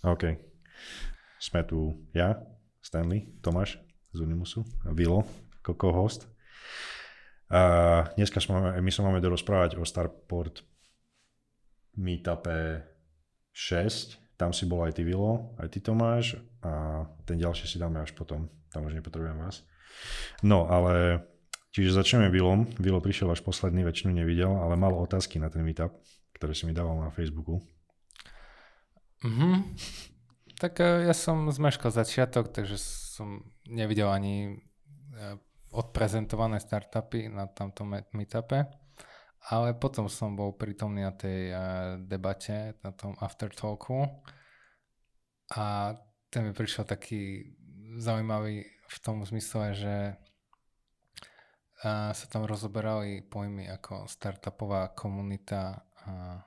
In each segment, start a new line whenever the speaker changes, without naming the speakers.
OK. Sme tu ja, Stanley, Tomáš z Unimusu, Vilo, ako host. A dneska sme, my sa máme dorozprávať o Starport meetupe 6. Tam si bol aj ty Vilo, aj ty Tomáš a ten ďalší si dáme až potom. Tam už nepotrebujem vás. No, ale čiže začneme Vilom. Vilo prišiel až posledný, väčšinu nevidel, ale mal otázky na ten meetup, ktoré si mi dával na Facebooku.
Mhm. Tak e, ja som zmeškal začiatok, takže som nevidel ani e, odprezentované startupy na tomto meetupe, ale potom som bol prítomný na tej e, debate, na tom aftertalku a ten mi prišiel taký zaujímavý v tom zmysle, že sa tam rozoberali pojmy ako startupová komunita a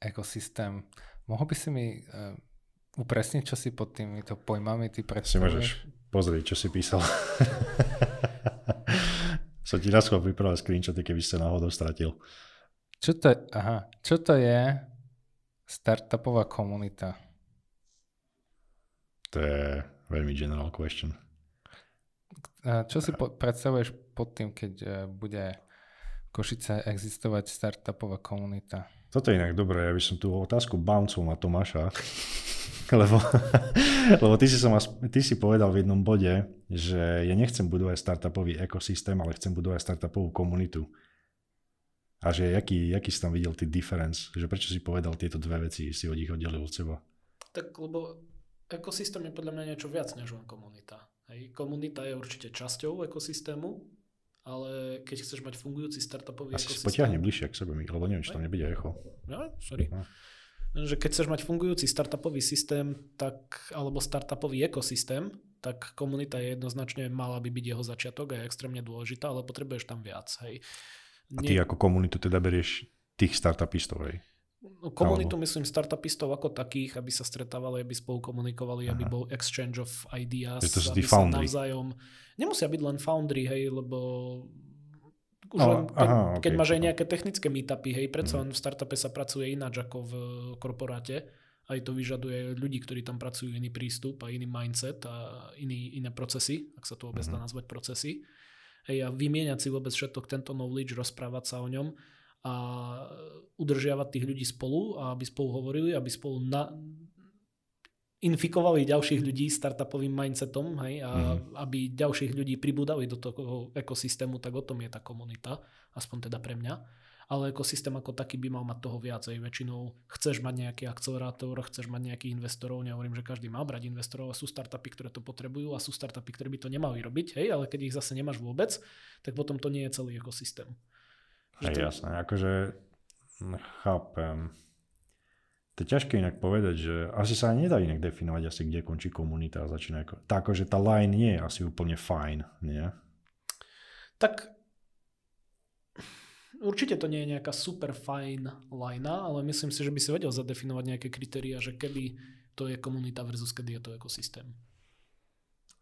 ekosystém. Mohol by si mi upresniť, čo si pod týmito pojmami ty predstavuješ?
Si môžeš pozrieť, čo si písal. Som ti naskôr pripravil screenshoty, keby ste náhodou stratil.
Čo to, je, aha, čo to je startupová komunita?
To je veľmi general question.
Čo si po, predstavuješ pod tým, keď uh, bude Košice existovať startupová komunita?
Toto je inak dobré, ja by som tú otázku bouncol na Tomáša. lebo, lebo ty, si som, ty si povedal v jednom bode, že ja nechcem budovať startupový ekosystém, ale chcem budovať startupovú komunitu. A že jaký, jaký si tam videl ty difference, že prečo si povedal tieto dve veci, si od nich oddelil od seba?
Tak lebo ekosystém je podľa mňa niečo viac než len komunita. Hej. Komunita je určite časťou ekosystému, ale keď chceš mať fungujúci startupový
Asi ekosystém... Potiahne bližšie k sebe, lebo neviem, či tam nebude echo.
Ja, sorry. No že keď chceš mať fungujúci startupový systém, tak, alebo startupový ekosystém, tak komunita je jednoznačne mala by byť jeho začiatok a je extrémne dôležitá, ale potrebuješ tam viac. Hej.
Nie... A ty ako komunitu teda berieš tých startupistov, hej?
No, komunitu myslím startupistov ako takých, aby sa stretávali, aby spolu komunikovali, Aha. aby bol exchange of ideas, aby sa navzájom... Nemusia byť len foundry, hej, lebo už no, len, keď, aha, okay, keď máš aj nejaké technické meetupy, hej, predsa len v startupe sa pracuje ináč ako v korporáte. Aj to vyžaduje ľudí, ktorí tam pracujú iný prístup a iný mindset a iný, iné procesy, ak sa to vôbec dá mhm. nazvať procesy. Hej, a vymieňať si vôbec všetok tento knowledge, rozprávať sa o ňom a udržiavať tých ľudí spolu a aby spolu hovorili, aby spolu na, infikovali ďalších ľudí startupovým mindsetom, hej, a mm. aby ďalších ľudí pribúdali do toho ekosystému, tak o tom je tá komunita, aspoň teda pre mňa. Ale ekosystém ako taký by mal mať toho viac. Aj väčšinou chceš mať nejaký akcelerátor, chceš mať nejakých investorov, nehovorím, že každý má brať investorov, ale sú startupy, ktoré to potrebujú a sú startupy, ktoré by to nemali robiť, hej, ale keď ich zase nemáš vôbec, tak potom to nie je celý ekosystém.
Hej, to... jasné, akože chápem to je ťažké inak povedať, že asi sa nedá inak definovať asi, kde končí komunita a začína ako... Tak, že tá line nie je asi úplne fajn, nie?
Tak určite to nie je nejaká super fajn line, ale myslím si, že by si vedel zadefinovať nejaké kritéria, že kedy to je komunita versus kedy je to ekosystém.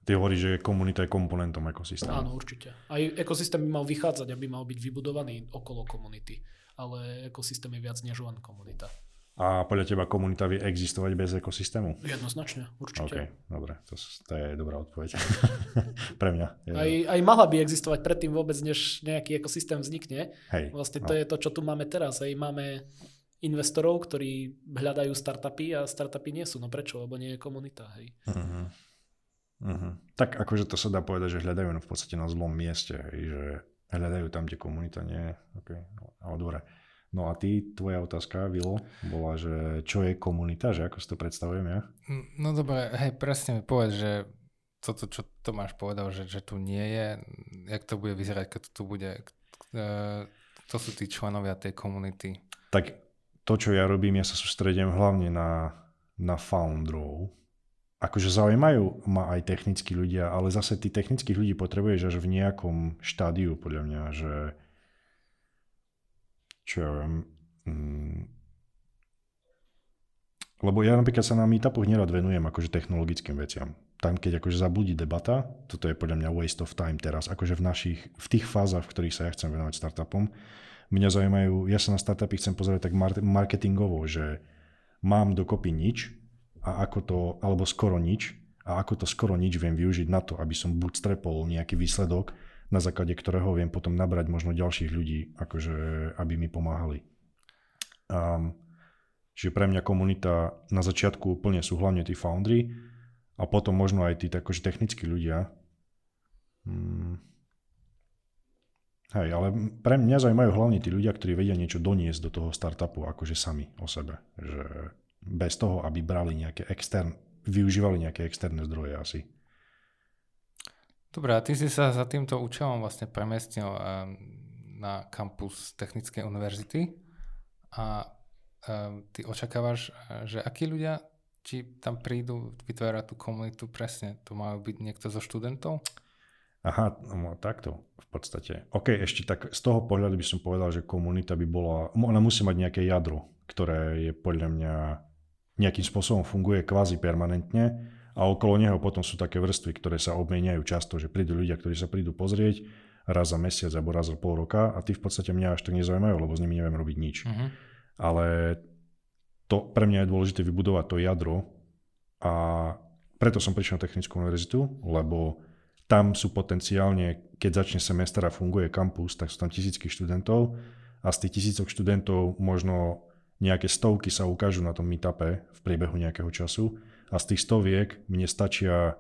Ty hovoríš, že komunita je komponentom ekosystému.
Áno, určite. Aj ekosystém by mal vychádzať, aby mal byť vybudovaný okolo komunity. Ale ekosystém je viac než len komunita.
A podľa teba komunita vie existovať bez ekosystému?
Jednoznačne, určite.
OK, dobre, to, to je dobrá odpoveď. Pre mňa.
Je aj, aj mohla by existovať predtým vôbec, než nejaký ekosystém vznikne.
Hej,
vlastne to no. je to, čo tu máme teraz. Hej. Máme investorov, ktorí hľadajú startupy a startupy nie sú. No prečo? Lebo nie je komunita. Hej. Uh-huh.
Uh-huh. Tak akože to sa dá povedať, že hľadajú v podstate na zlom mieste. Hej, že hľadajú tam, kde komunita nie je. Okay. Ale dobre. No a ty, tvoja otázka, Vilo, bola, že čo je komunita, že ako si to predstavujem ja?
No dobre, hej, presne mi povedz, že toto, čo Tomáš povedal, že, že tu nie je, jak to bude vyzerať, keď tu bude, to sú tí členovia tej komunity.
Tak to, čo ja robím, ja sa sústredím hlavne na, na founderov. Akože zaujímajú ma aj technickí ľudia, ale zase tí technických ľudí potrebuješ až v nejakom štádiu, podľa mňa, že čo ja viem, mm, lebo ja napríklad sa na meetupoch nerad venujem akože technologickým veciam. Tam, keď akože zabudí debata, toto je podľa mňa waste of time teraz, akože v našich, v tých fázach, v ktorých sa ja chcem venovať startupom, mňa zaujímajú, ja sa na startupy chcem pozerať tak marketingovo, že mám dokopy nič a ako to, alebo skoro nič, a ako to skoro nič viem využiť na to, aby som bootstrapol nejaký výsledok, na základe ktorého viem potom nabrať možno ďalších ľudí, akože, aby mi pomáhali. Um, čiže pre mňa komunita na začiatku úplne sú hlavne tí foundry a potom možno aj tí akože technickí ľudia. Hmm. Hej, ale pre mňa zaujímajú hlavne tí ľudia, ktorí vedia niečo doniesť do toho startupu, akože sami o sebe. Že bez toho, aby brali nejaké extern, využívali nejaké externé zdroje asi.
Dobre, a ty si sa za týmto účelom vlastne premiestnil um, na kampus Technickej univerzity a um, ty očakávaš, že akí ľudia či tam prídu vytvárať tú komunitu presne? To majú byť niekto zo študentov?
Aha, no, takto v podstate. OK, ešte tak z toho pohľadu by som povedal, že komunita by bola, ona musí mať nejaké jadro, ktoré je podľa mňa nejakým spôsobom funguje kvázi permanentne a okolo neho potom sú také vrstvy, ktoré sa obmieniajú často, že prídu ľudia, ktorí sa prídu pozrieť raz za mesiac alebo raz za pol roka a ty v podstate mňa až tak nezaujímajú, lebo s nimi neviem robiť nič. Uh-huh. Ale to pre mňa je dôležité vybudovať to jadro a preto som prišiel na Technickú univerzitu, lebo tam sú potenciálne, keď začne semester a funguje kampus, tak sú tam tisícky študentov a z tých tisícok študentov možno nejaké stovky sa ukážu na tom meetupe v priebehu nejakého času a z tých stoviek mne stačia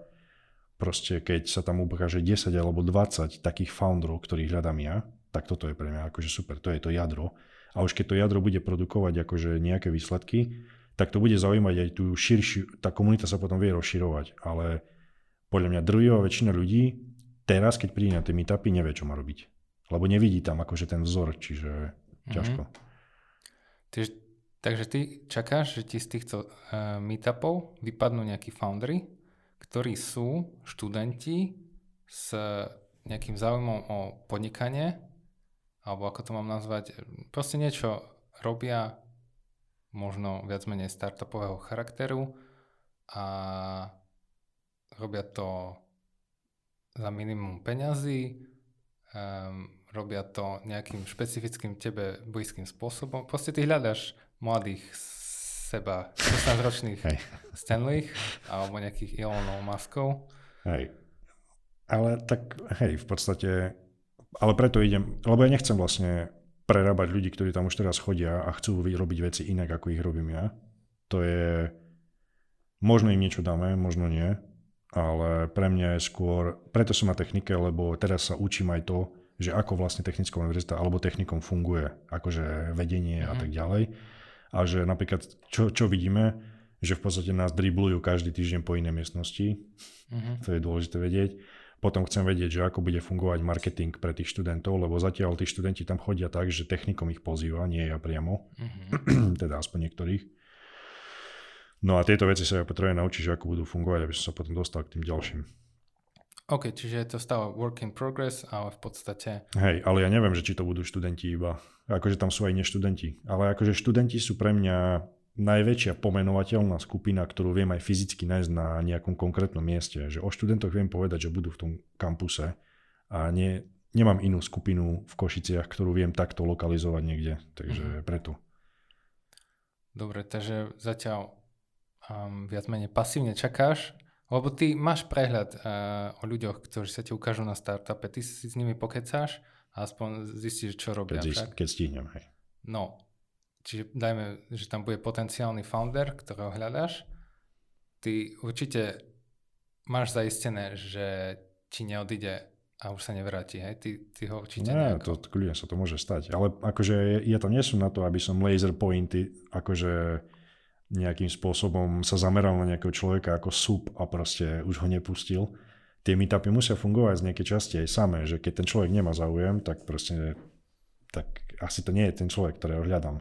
proste, keď sa tam ukáže 10 alebo 20 takých founderov, ktorých hľadám ja, tak toto je pre mňa akože super, to je to jadro. A už keď to jadro bude produkovať akože nejaké výsledky, tak to bude zaujímať aj tú širšiu, tá komunita sa potom vie rozširovať, ale podľa mňa druhého väčšina ľudí teraz, keď príde na tie meetupy, nevie, čo má robiť. Lebo nevidí tam akože ten vzor, čiže mm-hmm. ťažko.
Takže ty čakáš, že ti z týchto uh, meetupov vypadnú nejakí foundry, ktorí sú študenti s nejakým záujmom o podnikanie, alebo ako to mám nazvať, proste niečo robia možno viac menej startupového charakteru a robia to za minimum peňazí, um, robia to nejakým špecifickým tebe blízkym spôsobom. Proste ty hľadaš mladých seba, 16-ročných Stanley alebo nejakých Elonov Muskov.
Hej. Ale tak, hej, v podstate, ale preto idem, lebo ja nechcem vlastne prerábať ľudí, ktorí tam už teraz chodia a chcú robiť veci inak, ako ich robím ja. To je, možno im niečo dáme, možno nie, ale pre mňa je skôr, preto som na technike, lebo teraz sa učím aj to, že ako vlastne technická univerzita alebo technikom funguje, akože vedenie mm-hmm. a mhm. tak ďalej. A že napríklad, čo, čo vidíme, že v podstate nás driblujú každý týždeň po inej miestnosti, mm-hmm. to je dôležité vedieť. Potom chcem vedieť, že ako bude fungovať marketing pre tých študentov, lebo zatiaľ tí študenti tam chodia tak, že technikom ich pozýva, nie ja priamo, mm-hmm. teda aspoň niektorých. No a tieto veci sa ja potrebujem naučiť, že ako budú fungovať, aby som sa potom dostal k tým ďalším.
OK, čiže je to stále work in progress, ale v podstate...
Hej, ale ja neviem, že či to budú študenti iba. Akože tam sú aj neštudenti. Ale akože študenti sú pre mňa najväčšia pomenovateľná skupina, ktorú viem aj fyzicky nájsť na nejakom konkrétnom mieste. Že o študentoch viem povedať, že budú v tom kampuse a nie, nemám inú skupinu v Košiciach, ktorú viem takto lokalizovať niekde. Takže mm-hmm. preto.
Dobre, takže zatiaľ um, viac menej pasívne čakáš, lebo ty máš prehľad uh, o ľuďoch, ktorí sa ti ukážu na startupe, ty si s nimi pokecáš a aspoň zistíš, čo robia.
Keď, keď stihnem, hej.
No, čiže dajme, že tam bude potenciálny founder, ktorého hľadáš, ty určite máš zaistené, že ti neodíde a už sa nevráti, hej? Ty, ty ho určite
Nie, nejako... to kľudne sa to môže stať. Ale akože ja tam nie som na to, aby som laser pointy, akože nejakým spôsobom sa zameral na nejakého človeka ako sub a proste už ho nepustil. Tie meetupy musia fungovať z nejakej časti aj samé, že keď ten človek nemá záujem, tak proste tak asi to nie je ten človek, ktorého hľadám.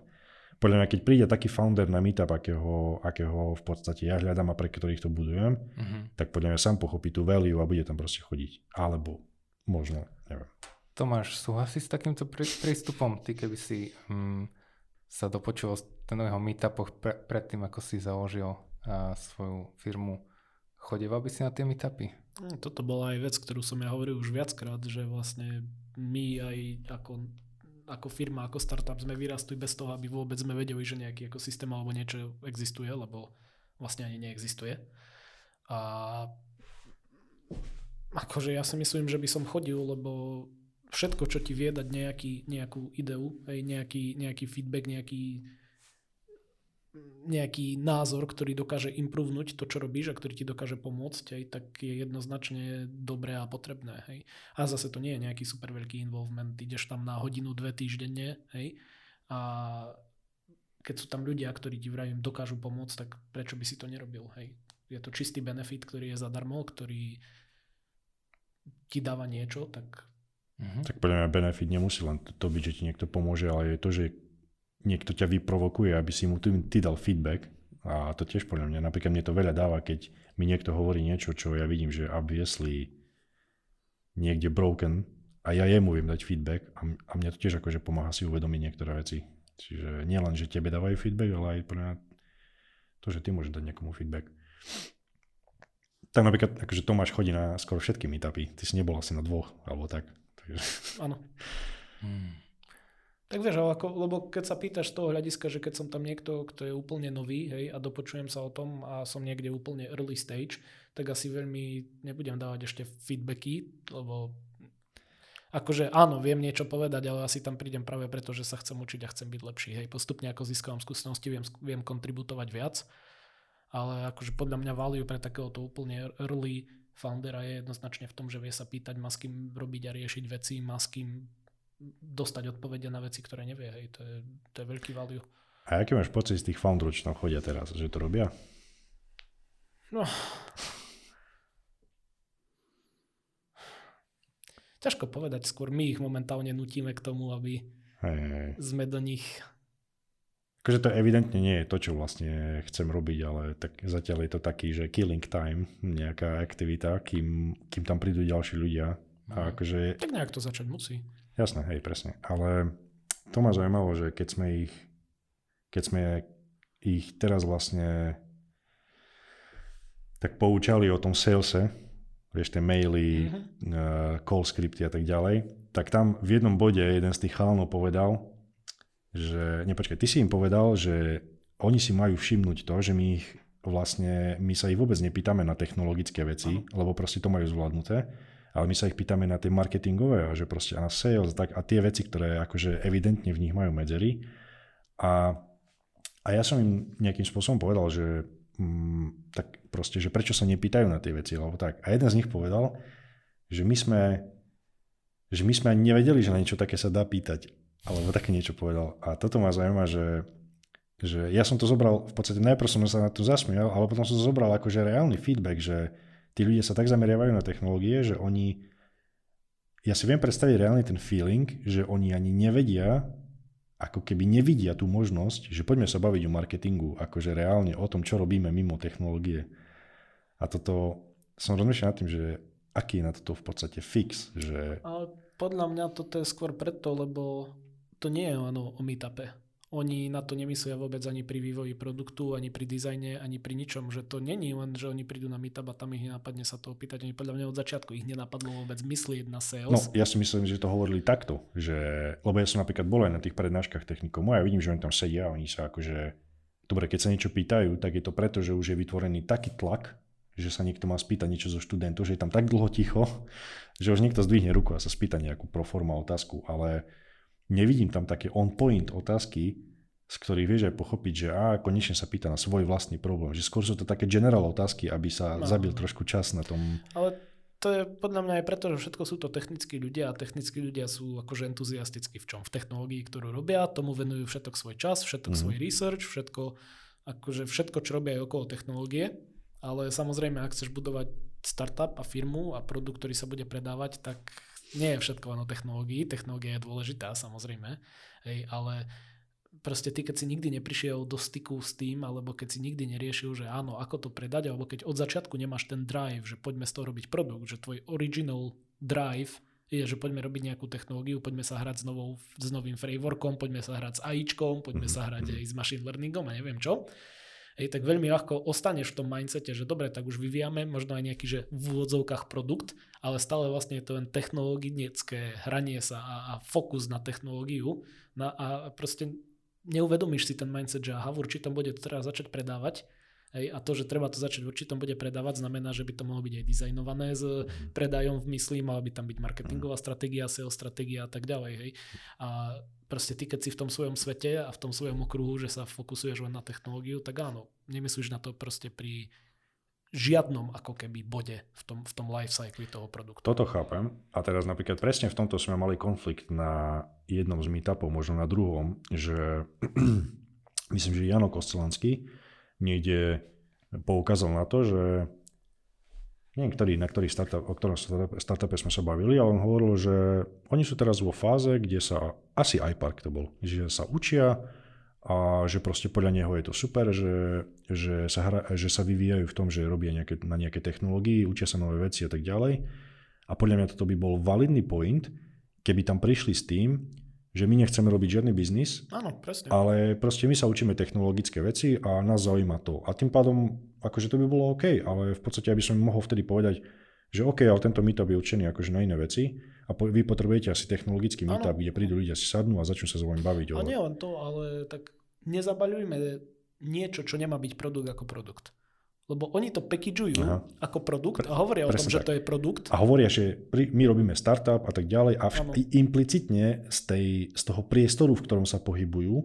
Podľa mňa, keď príde taký founder na meetup, akého, akého v podstate ja hľadám a pre ktorých to budujem, uh-huh. tak podľa mňa sám pochopí tú value a bude tam proste chodiť. Alebo možno, neviem.
Tomáš, súhlasí s takýmto prístupom? Ty keby si um, sa dopočul o tenového meetupoch pre, predtým, ako si založil a, svoju firmu. Chodeval by si na tie meetupy?
No, toto bola aj vec, ktorú som ja hovoril už viackrát, že vlastne my aj ako, ako firma, ako startup sme vyrastli bez toho, aby vôbec sme vedeli, že nejaký ekosystém alebo niečo existuje, lebo vlastne ani neexistuje. A akože ja si myslím, že by som chodil, lebo všetko, čo ti vie dať nejaký, nejakú ideu, hej, nejaký, nejaký feedback, nejaký, nejaký názor, ktorý dokáže improvnúť to, čo robíš a ktorý ti dokáže pomôcť, hej, tak je jednoznačne dobré a potrebné. Hej. A zase to nie je nejaký super veľký involvement, ideš tam na hodinu, dve týždenne hej, a keď sú tam ľudia, ktorí ti vravím dokážu pomôcť, tak prečo by si to nerobil? Hej. Je to čistý benefit, ktorý je zadarmo, ktorý ti dáva niečo, tak...
Mm-hmm. Tak podľa mňa benefit nemusí len to byť, že ti niekto pomôže, ale je to, že niekto ťa vyprovokuje, aby si mu ty, ty dal feedback. A to tiež podľa mňa, napríklad mne to veľa dáva, keď mi niekto hovorí niečo, čo ja vidím, že obviously niekde broken a ja jemu viem dať feedback a, a mňa to tiež akože pomáha si uvedomiť niektoré veci. Čiže nielen, že tebe dávajú feedback, ale aj pre mňa to, že ty môžeš dať niekomu feedback. Tak napríklad, akože Tomáš chodí na skoro všetky meetupy. Ty si nebol asi na dvoch, alebo tak. Takže...
Áno. Hmm. Tak vieš, ako, lebo keď sa pýtaš z toho hľadiska, že keď som tam niekto, kto je úplne nový hej, a dopočujem sa o tom a som niekde úplne early stage, tak asi veľmi nebudem dávať ešte feedbacky, lebo akože áno, viem niečo povedať, ale asi tam prídem práve preto, že sa chcem učiť a chcem byť lepší. Hej, postupne ako získavam skúsenosti, viem, viem kontributovať viac ale akože podľa mňa value pre takéhoto úplne early foundera je jednoznačne v tom, že vie sa pýtať, má s kým robiť a riešiť veci, má s kým dostať odpovede na veci, ktoré nevie. Hej. To, je, to je veľký value.
A aký máš pocit z tých founderov, čo tam chodia teraz, že to robia?
No, ťažko povedať, skôr my ich momentálne nutíme k tomu, aby hej, hej. sme do nich
Akože to evidentne nie je to, čo vlastne chcem robiť, ale tak zatiaľ je to taký, že killing time, nejaká aktivita, kým, kým tam prídu ďalší ľudia. A
mhm. akože... Tak nejak to začať musí.
Jasné, hej, presne. Ale to ma zaujímalo, že keď sme ich, keď sme ich teraz vlastne tak poučali o tom salese, vieš, tie maily, mm-hmm. uh, call scripty a tak ďalej, tak tam v jednom bode jeden z tých chalanov povedal, že, nepočkaj, ty si im povedal, že oni si majú všimnúť to, že my ich vlastne, my sa ich vôbec nepýtame na technologické veci, Aha. lebo proste to majú zvládnuté, ale my sa ich pýtame na tie marketingové že proste na sales tak, a tie veci, ktoré akože evidentne v nich majú medzery. A, a ja som im nejakým spôsobom povedal, že mm, tak proste, že prečo sa nepýtajú na tie veci, lebo tak. A jeden z nich povedal, že my sme že my sme ani nevedeli, že na niečo také sa dá pýtať alebo také niečo povedal. A toto ma zaujíma, že, že ja som to zobral, v podstate najprv som sa na to zasmiel, ale potom som to zobral ako že reálny feedback, že tí ľudia sa tak zameriavajú na technológie, že oni, ja si viem predstaviť reálne ten feeling, že oni ani nevedia, ako keby nevidia tú možnosť, že poďme sa baviť o marketingu, akože reálne o tom, čo robíme mimo technológie. A toto, som rozmýšľal nad tým, že aký je na toto v podstate fix, že...
Ale podľa mňa toto je skôr preto, lebo to nie je len o, o meetupe. Oni na to nemyslia vôbec ani pri vývoji produktu, ani pri dizajne, ani pri ničom. Že to není len, že oni prídu na meetup a tam ich nenapadne sa to opýtať. Oni podľa mňa od začiatku ich nenapadlo vôbec myslieť na sales.
No, ja si myslím, že to hovorili takto. Že, lebo ja som napríklad bol aj na tých prednáškach technikov. Ja vidím, že oni tam sedia oni sa akože... Dobre, keď sa niečo pýtajú, tak je to preto, že už je vytvorený taký tlak, že sa niekto má spýtať niečo zo študentov, že je tam tak dlho ticho, že už niekto zdvihne ruku a sa spýta nejakú proforma otázku. Ale nevidím tam také on-point otázky, z ktorých vieš aj pochopiť, že a konečne sa pýta na svoj vlastný problém. Že skôr sú to také general otázky, aby sa no. zabil trošku čas na tom.
Ale to je podľa mňa aj preto, že všetko sú to technickí ľudia a technickí ľudia sú akože entuziastickí v čom? V technológii, ktorú robia, tomu venujú všetok svoj čas, všetok mm. svoj research, všetko, akože všetko, čo robia aj okolo technológie. Ale samozrejme, ak chceš budovať startup a firmu a produkt, ktorý sa bude predávať, tak nie je všetko len o technológii, technológia je dôležitá samozrejme, hej, ale proste ty, keď si nikdy neprišiel do styku s tým, alebo keď si nikdy neriešil, že áno, ako to predať, alebo keď od začiatku nemáš ten drive, že poďme z toho robiť produkt, že tvoj original drive je, že poďme robiť nejakú technológiu, poďme sa hrať s, novou, s novým frameworkom, poďme sa hrať s AIčkom, poďme sa hrať aj s machine learningom a neviem čo hej, tak veľmi ľahko ostaneš v tom mindsete, že dobre, tak už vyvíjame možno aj nejaký, že v úvodzovkách produkt, ale stále vlastne je to len technologické hranie sa a, a fokus na technológiu. Na, a proste neuvedomíš si ten mindset, že aha, v určitom bude teraz začať predávať Hej, a to, že treba to začať v určitom bude predávať, znamená, že by to mohlo byť aj dizajnované s mhm. predajom v mysli, mala by tam byť marketingová mhm. stratégia, sales stratégia a tak ďalej. Hej. A proste ty, keď si v tom svojom svete a v tom svojom okruhu, že sa fokusuješ len na technológiu, tak áno, nemyslíš na to proste pri žiadnom ako keby bode v tom, v tom life cycle toho produktu.
Toto chápem. A teraz napríklad presne v tomto sme mali konflikt na jednom z meetupov, možno na druhom, že myslím, že Jano Kostelanský niekde poukázal na to, že neviem, ktorý, na ktorý startup, o ktorom startupe sme sa bavili, ale on hovoril, že oni sú teraz vo fáze, kde sa, asi iPark to bol, že sa učia a že proste podľa neho je to super, že, že, sa, hra, že sa vyvíjajú v tom, že robia nejaké, na nejaké technológii, učia sa nové veci a tak ďalej. A podľa mňa toto by bol validný point, keby tam prišli s tým, že my nechceme robiť žiadny biznis,
Áno, presne.
ale proste my sa učíme technologické veci a nás zaujíma to. A tým pádom, akože to by bolo OK, ale v podstate, aby som mohol vtedy povedať, že OK, ale tento meetup je určený akože na iné veci a po, vy potrebujete asi technologický meetup, kde prídu ľudia si sadnú a začnú sa s vami baviť.
A nie len to, ale tak nezabaľujme niečo, čo nemá byť produkt ako produkt. Lebo oni to packageujú Aha. ako produkt a hovoria Pre, o tom, tak. že to je produkt.
A hovoria, že my robíme startup a tak ďalej a vš- implicitne z, tej, z toho priestoru, v ktorom sa pohybujú,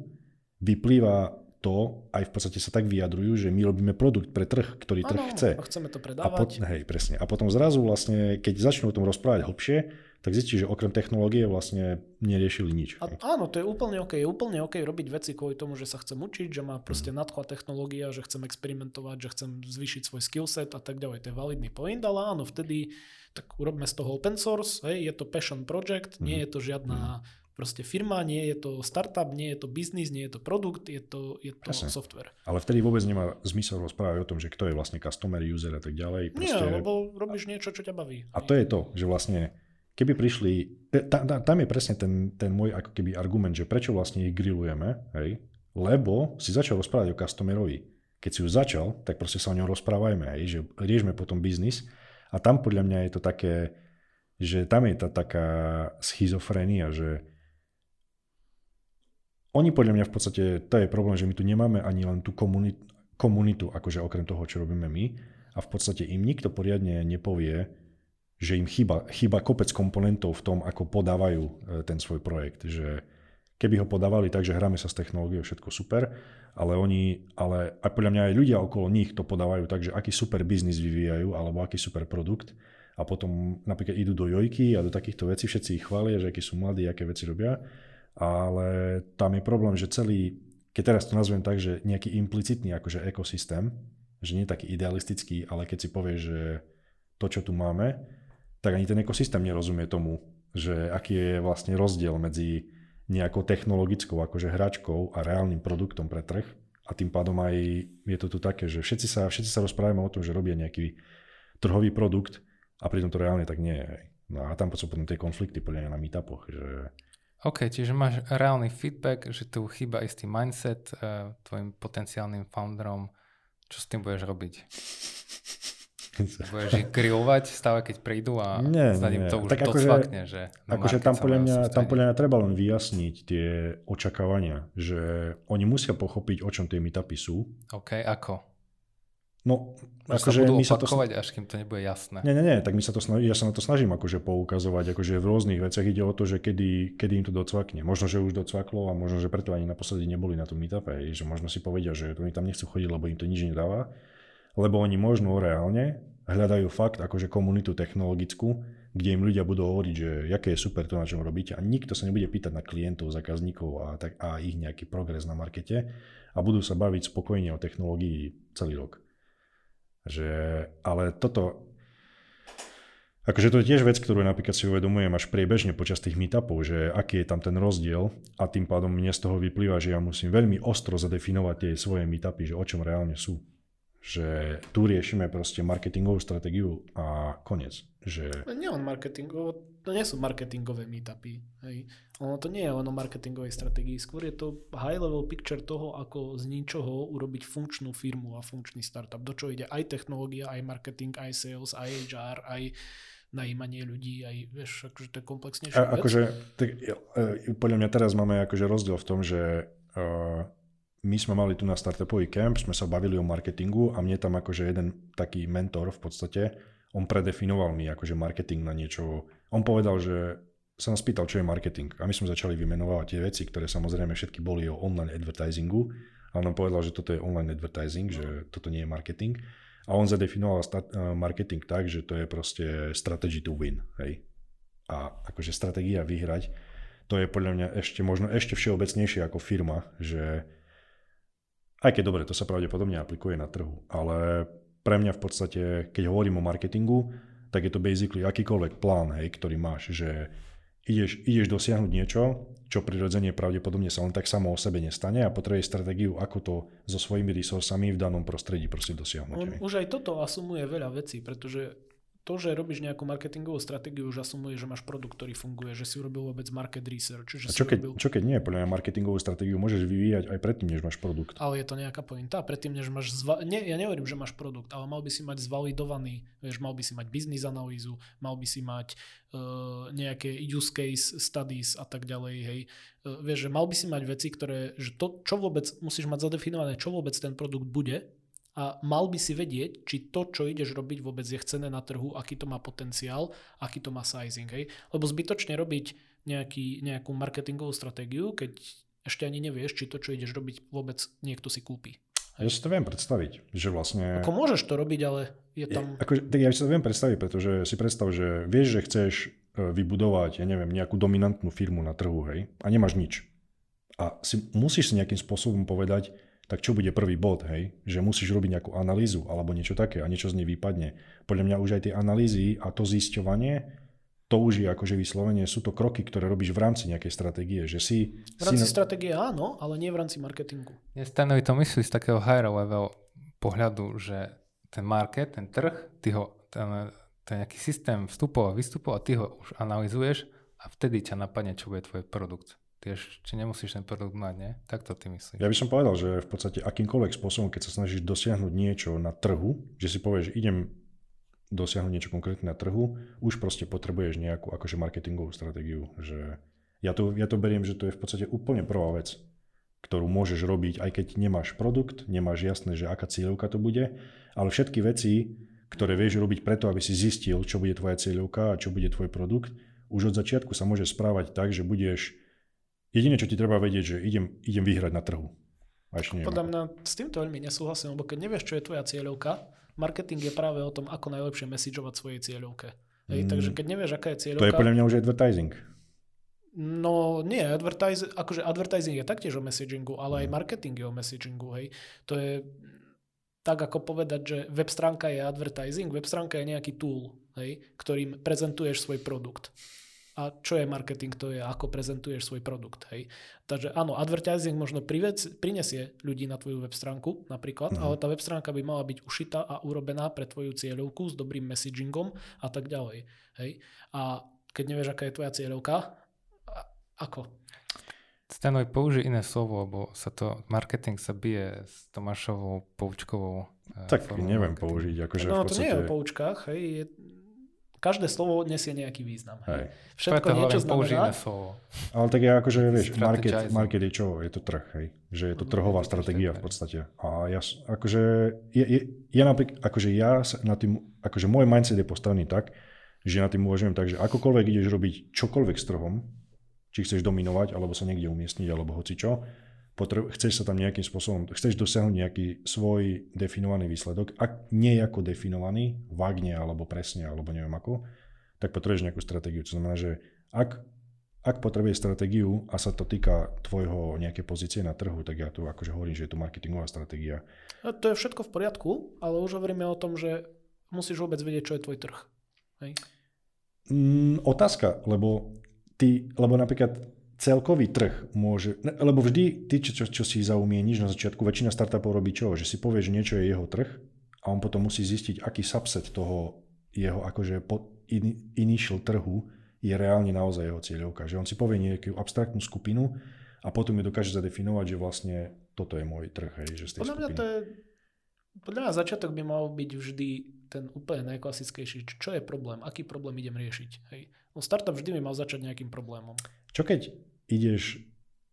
vyplýva to, aj v podstate sa tak vyjadrujú, že my robíme produkt pre trh, ktorý ano, trh chce.
A chceme to predávať.
A pot, hej, presne. A potom zrazu vlastne, keď začnú o tom rozprávať hlbšie, tak zistí, že okrem technológie vlastne neriešili nič.
A, áno, to je úplne OK. Je úplne OK robiť veci kvôli tomu, že sa chcem učiť, že má proste mm. nadchla technológia, že chcem experimentovať, že chcem zvýšiť svoj skillset a tak ďalej. To je validný point, ale áno, vtedy tak urobme z toho open source, hej, je to passion project, mm. nie mhm. je to žiadna mm. proste firma, nie je to startup, nie je to biznis, nie je to produkt, je to, je to software.
Ale vtedy vôbec nemá zmysel rozprávať o tom, že kto je vlastne customer, user a tak ďalej.
Proste... Nie, lebo robíš niečo, čo ťa baví.
A to je to, že vlastne keby prišli, tam, tam je presne ten, ten môj ako keby argument, že prečo vlastne ich grillujeme, hej, lebo si začal rozprávať o customerovi. Keď si už začal, tak proste sa o ňom rozprávajme, hej, že riešme potom biznis. A tam podľa mňa je to také, že tam je tá taká schizofrenia, že oni podľa mňa v podstate, to je problém, že my tu nemáme ani len tú komunitu, komunitu akože okrem toho, čo robíme my. A v podstate im nikto poriadne nepovie, že im chýba, chýba kopec komponentov v tom, ako podávajú e, ten svoj projekt. Že keby ho podávali tak, že hráme sa s technológiou, všetko super, ale oni, ale aj podľa mňa aj ľudia okolo nich to podávajú tak, že aký super biznis vyvíjajú, alebo aký super produkt a potom napríklad idú do jojky a do takýchto vecí, všetci ich chvália, že akí sú mladí, aké veci robia, ale tam je problém, že celý, keď teraz to nazvem tak, že nejaký implicitný akože ekosystém, že nie taký idealistický, ale keď si povieš, že to, čo tu máme, tak ani ten ekosystém nerozumie tomu, že aký je vlastne rozdiel medzi nejakou technologickou akože hračkou a reálnym produktom pre trh. A tým pádom aj je to tu také, že všetci sa, všetci sa rozprávame o tom, že robia nejaký trhový produkt a pritom to reálne tak nie je. No a tam sú potom tie konflikty podľa na meetupoch. Že...
OK, čiže máš reálny feedback, že tu chýba istý mindset uh, tvojim potenciálnym founderom. Čo s tým budeš robiť? Budeš ich grillovať stále, keď prídu a nie, za ním to už tak docvakne, akože, že...
Akože tam podľa, mňa, tam podľa mňa treba len vyjasniť tie očakávania, že oni musia pochopiť, o čom tie meetupy sú.
OK, ako?
No,
akože sa budú my sa to... až kým to nebude jasné.
Nie, nie, nie, tak my sa to snaží, ja sa na to snažím akože poukazovať, akože v rôznych veciach ide o to, že kedy, kedy im to docvakne. Možno, že už docvaklo a možno, že preto ani naposledy neboli na tom meetupe, že možno si povedia, že oni tam nechcú chodiť, lebo im to nič nedáva lebo oni možno reálne hľadajú fakt akože komunitu technologickú, kde im ľudia budú hovoriť, že aké je super to, na čom robíte a nikto sa nebude pýtať na klientov, zákazníkov a, tak, a ich nejaký progres na markete a budú sa baviť spokojne o technológii celý rok. Že, ale toto, akože to je tiež vec, ktorú napríklad si uvedomujem až priebežne počas tých meetupov, že aký je tam ten rozdiel a tým pádom mne z toho vyplýva, že ja musím veľmi ostro zadefinovať tie svoje meetupy, že o čom reálne sú že tu riešime proste marketingovú stratégiu a koniec. Že...
Nie on marketingovo, to nie sú marketingové meetupy. Hej. Ono to nie je len o marketingovej stratégii, skôr je to high level picture toho, ako z ničoho urobiť funkčnú firmu a funkčný startup. Do čo ide aj technológia, aj marketing, aj sales, aj HR, aj najímanie ľudí, aj vieš, akože to je komplexnejšie.
Akože, tak, podľa mňa teraz máme akože rozdiel v tom, že uh, my sme mali tu na startupový camp, sme sa bavili o marketingu a mne tam akože jeden taký mentor v podstate, on predefinoval mi akože marketing na niečo. On povedal, že sa nás pýtal, čo je marketing. A my sme začali vymenovať tie veci, ktoré samozrejme všetky boli o online advertisingu. A on nám povedal, že toto je online advertising, že toto nie je marketing. A on zadefinoval marketing tak, že to je proste strategy to win. Hej. A akože stratégia vyhrať, to je podľa mňa ešte možno ešte všeobecnejšie ako firma, že aj keď dobre, to sa pravdepodobne aplikuje na trhu, ale pre mňa v podstate, keď hovorím o marketingu, tak je to basically akýkoľvek plán, hej, ktorý máš, že ideš, ideš dosiahnuť niečo, čo prirodzene pravdepodobne sa len tak samo o sebe nestane a potrebuje stratégiu, ako to so svojimi resursami v danom prostredí proste dosiahnuť.
On, už aj toto asumuje veľa vecí, pretože to, že robíš nejakú marketingovú stratégiu, už asumuje, že máš produkt, ktorý funguje, že si urobil vôbec market research. Že
a čo, keď,
urobil...
čo keď nie? Podľa mňa marketingovú stratégiu môžeš vyvíjať aj predtým, než máš produkt.
Ale je to nejaká pointa. Predtým, než máš... Zva... Nie, ja nehovorím, že máš produkt, ale mal by si mať zvalidovaný, vieš, mal by si mať biznis analýzu, mal by si mať uh, nejaké use case studies a tak ďalej, hej. Uh, vieš, že mal by si mať veci, ktoré, že to, čo vôbec, musíš mať zadefinované, čo vôbec ten produkt bude, a mal by si vedieť, či to, čo ideš robiť, vôbec je chcené na trhu, aký to má potenciál, aký to má sizing. Hej? Lebo zbytočne robiť nejaký, nejakú marketingovú stratégiu, keď ešte ani nevieš, či to, čo ideš robiť, vôbec niekto si kúpi.
Ja si to viem predstaviť, že vlastne...
Ako môžeš to robiť, ale je tam...
Ja, ako, tak ja si to viem predstaviť, pretože si predstav, že vieš, že chceš e, vybudovať, ja neviem, nejakú dominantnú firmu na trhu, hej, a nemáš nič. A si, musíš si nejakým spôsobom povedať, tak čo bude prvý bod, hej? Že musíš robiť nejakú analýzu alebo niečo také a niečo z nej vypadne. Podľa mňa už aj tie analýzy a to zisťovanie, to už je akože vyslovene, sú to kroky, ktoré robíš v rámci nejakej stratégie. Že si,
v rámci si... stratégie áno, ale nie v rámci marketingu.
Ja Stanovi to myslí z takého higher level pohľadu, že ten market, ten trh, ty ho, ten, ten nejaký systém vstupov a výstupov a ty ho už analizuješ a vtedy ťa napadne, čo bude tvoj produkt či nemusíš ten produkt mať, nie? Tak to ty myslíš.
Ja by som povedal, že v podstate akýmkoľvek spôsobom, keď sa snažíš dosiahnuť niečo na trhu, že si povieš, idem dosiahnuť niečo konkrétne na trhu, už proste potrebuješ nejakú akože marketingovú stratégiu. Že ja, to, ja to beriem, že to je v podstate úplne prvá vec, ktorú môžeš robiť, aj keď nemáš produkt, nemáš jasné, že aká cieľovka to bude, ale všetky veci, ktoré vieš robiť preto, aby si zistil, čo bude tvoja cieľovka a čo bude tvoj produkt, už od začiatku sa môže správať tak, že budeš Jediné, čo ti treba vedieť, že idem, idem vyhrať na trhu.
Podľa mňa s týmto veľmi nesúhlasím, lebo keď nevieš, čo je tvoja cieľovka, marketing je práve o tom, ako najlepšie messageovať svojej cieľovke. Hej, mm. Takže keď nevieš, aká je cieľovka...
To je podľa mňa už advertising.
No nie, advertise, akože advertising je taktiež o messagingu, ale mm. aj marketing je o messagingu. Hej. To je tak ako povedať, že web stránka je advertising, web stránka je nejaký tool, hej, ktorým prezentuješ svoj produkt. A čo je marketing? To je, ako prezentuješ svoj produkt. Hej. Takže áno, advertising možno privec, prinesie ľudí na tvoju web stránku napríklad, mm-hmm. ale tá web stránka by mala byť ušitá a urobená pre tvoju cieľovku s dobrým messagingom a tak ďalej. Hej. A keď nevieš, aká je tvoja cieľovka, ako?
Stanoj, použij iné slovo, lebo sa to, marketing sa bije s Tomášovou poučkovou
e, Tak neviem marketing. použiť. Akože
no,
v podstate...
to nie je o poučkách, hej, je, každé slovo nesie nejaký význam.
Hej.
Všetko Preto niečo znamená.
slovo.
Ale tak ja akože, vieš, market, market je čo? Je to trh, hej. Že je to trhová stratégia v podstate. A ja, akože, je, je, ja napríklad, akože ja na tým, akože môj mindset je postavený tak, že na tým uvažujem tak, že akokoľvek ideš robiť čokoľvek s trhom, či chceš dominovať, alebo sa niekde umiestniť, alebo hoci čo, potreb, chceš sa tam nejakým spôsobom, chceš dosiahnuť nejaký svoj definovaný výsledok, ak nie ako definovaný, vágne alebo presne, alebo neviem ako, tak potrebuješ nejakú stratégiu. To znamená, že ak, ak potrebuješ stratégiu a sa to týka tvojho nejaké pozície na trhu, tak ja tu akože hovorím, že je to marketingová stratégia.
A to je všetko v poriadku, ale už hovoríme o tom, že musíš vôbec vedieť, čo je tvoj trh. Hej?
Mm, otázka, lebo ty, lebo napríklad celkový trh môže, lebo vždy ty, čo, čo, čo si zaumieníš na začiatku, väčšina startupov robí čo? Že si povie, že niečo je jeho trh a on potom musí zistiť, aký subset toho jeho akože in, initial trhu je reálne naozaj jeho cieľovka. Že on si povie nejakú abstraktnú skupinu a potom ju dokáže zadefinovať, že vlastne toto je môj trh. Hej, že z tej
podľa mňa to je, podľa mňa začiatok by mal byť vždy ten úplne najklasickejší. Čo je problém? Aký problém idem riešiť? Hej. No startup vždy by mal začať nejakým problémom.
Čo keď ideš,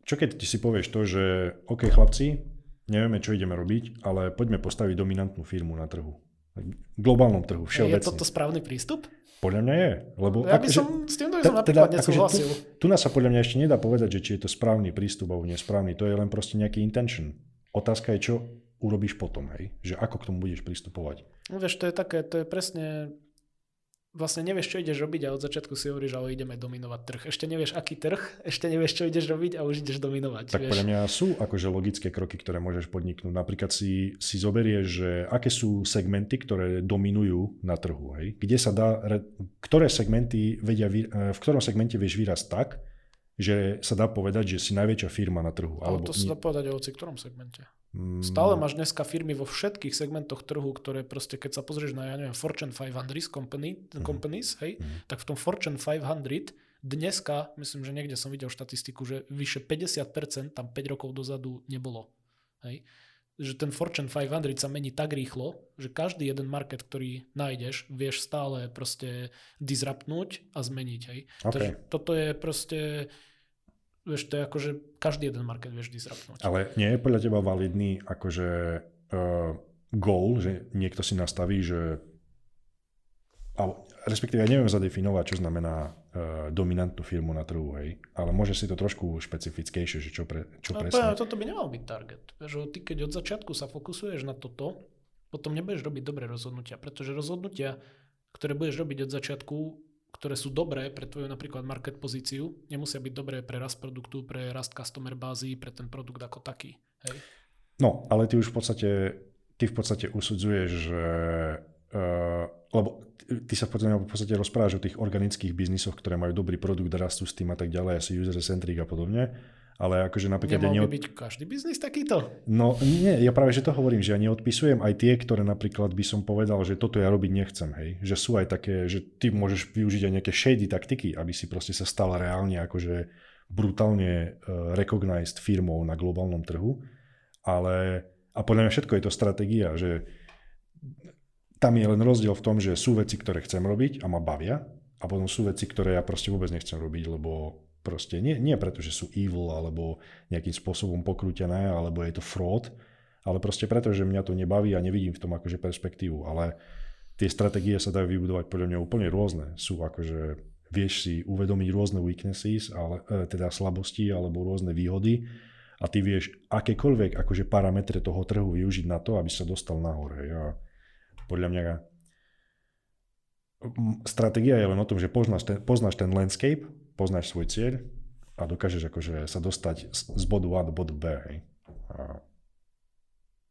čo keď ti si povieš to, že OK chlapci, nevieme, čo ideme robiť, ale poďme postaviť dominantnú firmu na trhu. Globálnom trhu, všeobecne.
Je toto správny prístup?
Podľa mňa je. Lebo
ja by som s týmto by som napríklad teda, nesúhlasil.
Akože tu, tu nás sa podľa mňa ešte nedá povedať, že či je to správny prístup alebo nesprávny. To je len proste nejaký intention. Otázka je, čo urobíš potom, hej? Že ako k tomu budeš pristupovať.
No vieš, to je také, to je presne vlastne nevieš, čo ideš robiť a od začiatku si hovoríš, ale ideme dominovať trh. Ešte nevieš, aký trh, ešte nevieš, čo ideš robiť a už ideš dominovať.
Tak
vieš.
podľa mňa sú akože logické kroky, ktoré môžeš podniknúť. Napríklad si, si zoberieš, že aké sú segmenty, ktoré dominujú na trhu. Hej? Kde sa dá, ktoré segmenty vedia, v ktorom segmente vieš výraz tak, že sa dá povedať, že si najväčšia firma na trhu.
Ale to sa dá povedať o ktorom segmente. Mm. Stále máš dneska firmy vo všetkých segmentoch trhu, ktoré proste, keď sa pozrieš na, ja neviem, Fortune 500 company, mm. companies, hej, mm. tak v tom Fortune 500 dneska, myslím, že niekde som videl štatistiku, že vyše 50% tam 5 rokov dozadu nebolo. Hej. Že ten Fortune 500 sa mení tak rýchlo, že každý jeden market, ktorý nájdeš, vieš stále proste disruptnúť a zmeniť. Hej. Okay. Takže toto je proste vieš, to je ako, že každý jeden market vieš disruptnúť.
Ale nie je podľa teba validný akože uh, goal, že niekto si nastaví, že alebo, respektíve ja neviem zadefinovať, čo znamená uh, dominantnú firmu na trhu, hej, ale môže si to trošku špecifickejšie, že čo, pre, čo
no, presne. Toto by nemal byť target. Vieš, ty keď od začiatku sa fokusuješ na toto, potom nebudeš robiť dobré rozhodnutia, pretože rozhodnutia, ktoré budeš robiť od začiatku, ktoré sú dobré pre tvoju napríklad market pozíciu, nemusia byť dobré pre rast produktu, pre rast customer bázy, pre ten produkt ako taký. Hej?
No, ale ty už v podstate, ty v podstate usudzuješ, že uh, lebo ty sa v podstate, v podstate rozprávaš o tých organických biznisoch, ktoré majú dobrý produkt, rastú s tým a tak ďalej, asi user-centric a podobne ale akože napríklad...
Nemal ja neod... byť každý biznis takýto?
No nie, ja práve že to hovorím, že ja neodpisujem aj tie, ktoré napríklad by som povedal, že toto ja robiť nechcem, hej. Že sú aj také, že ty môžeš využiť aj nejaké shady taktiky, aby si proste sa stal reálne akože brutálne uh, recognized firmou na globálnom trhu, ale a podľa mňa všetko je to stratégia, že tam je len rozdiel v tom, že sú veci, ktoré chcem robiť a ma bavia a potom sú veci, ktoré ja proste vôbec nechcem robiť, lebo Proste nie, nie preto, že sú evil alebo nejakým spôsobom pokrútené, alebo je to fraud, ale proste preto, že mňa to nebaví a nevidím v tom akože perspektívu. Ale tie stratégie sa dajú vybudovať podľa mňa úplne rôzne. Sú akože, vieš si uvedomiť rôzne weaknesses, ale, e, teda slabosti alebo rôzne výhody a ty vieš akékoľvek akože parametre toho trhu využiť na to, aby sa dostal nahor. Hej. Podľa mňa stratégia je len o tom, že poznáš ten, poznáš ten landscape, poznáš svoj cieľ a dokážeš akože sa dostať z bodu A do bodu B. Hej. A...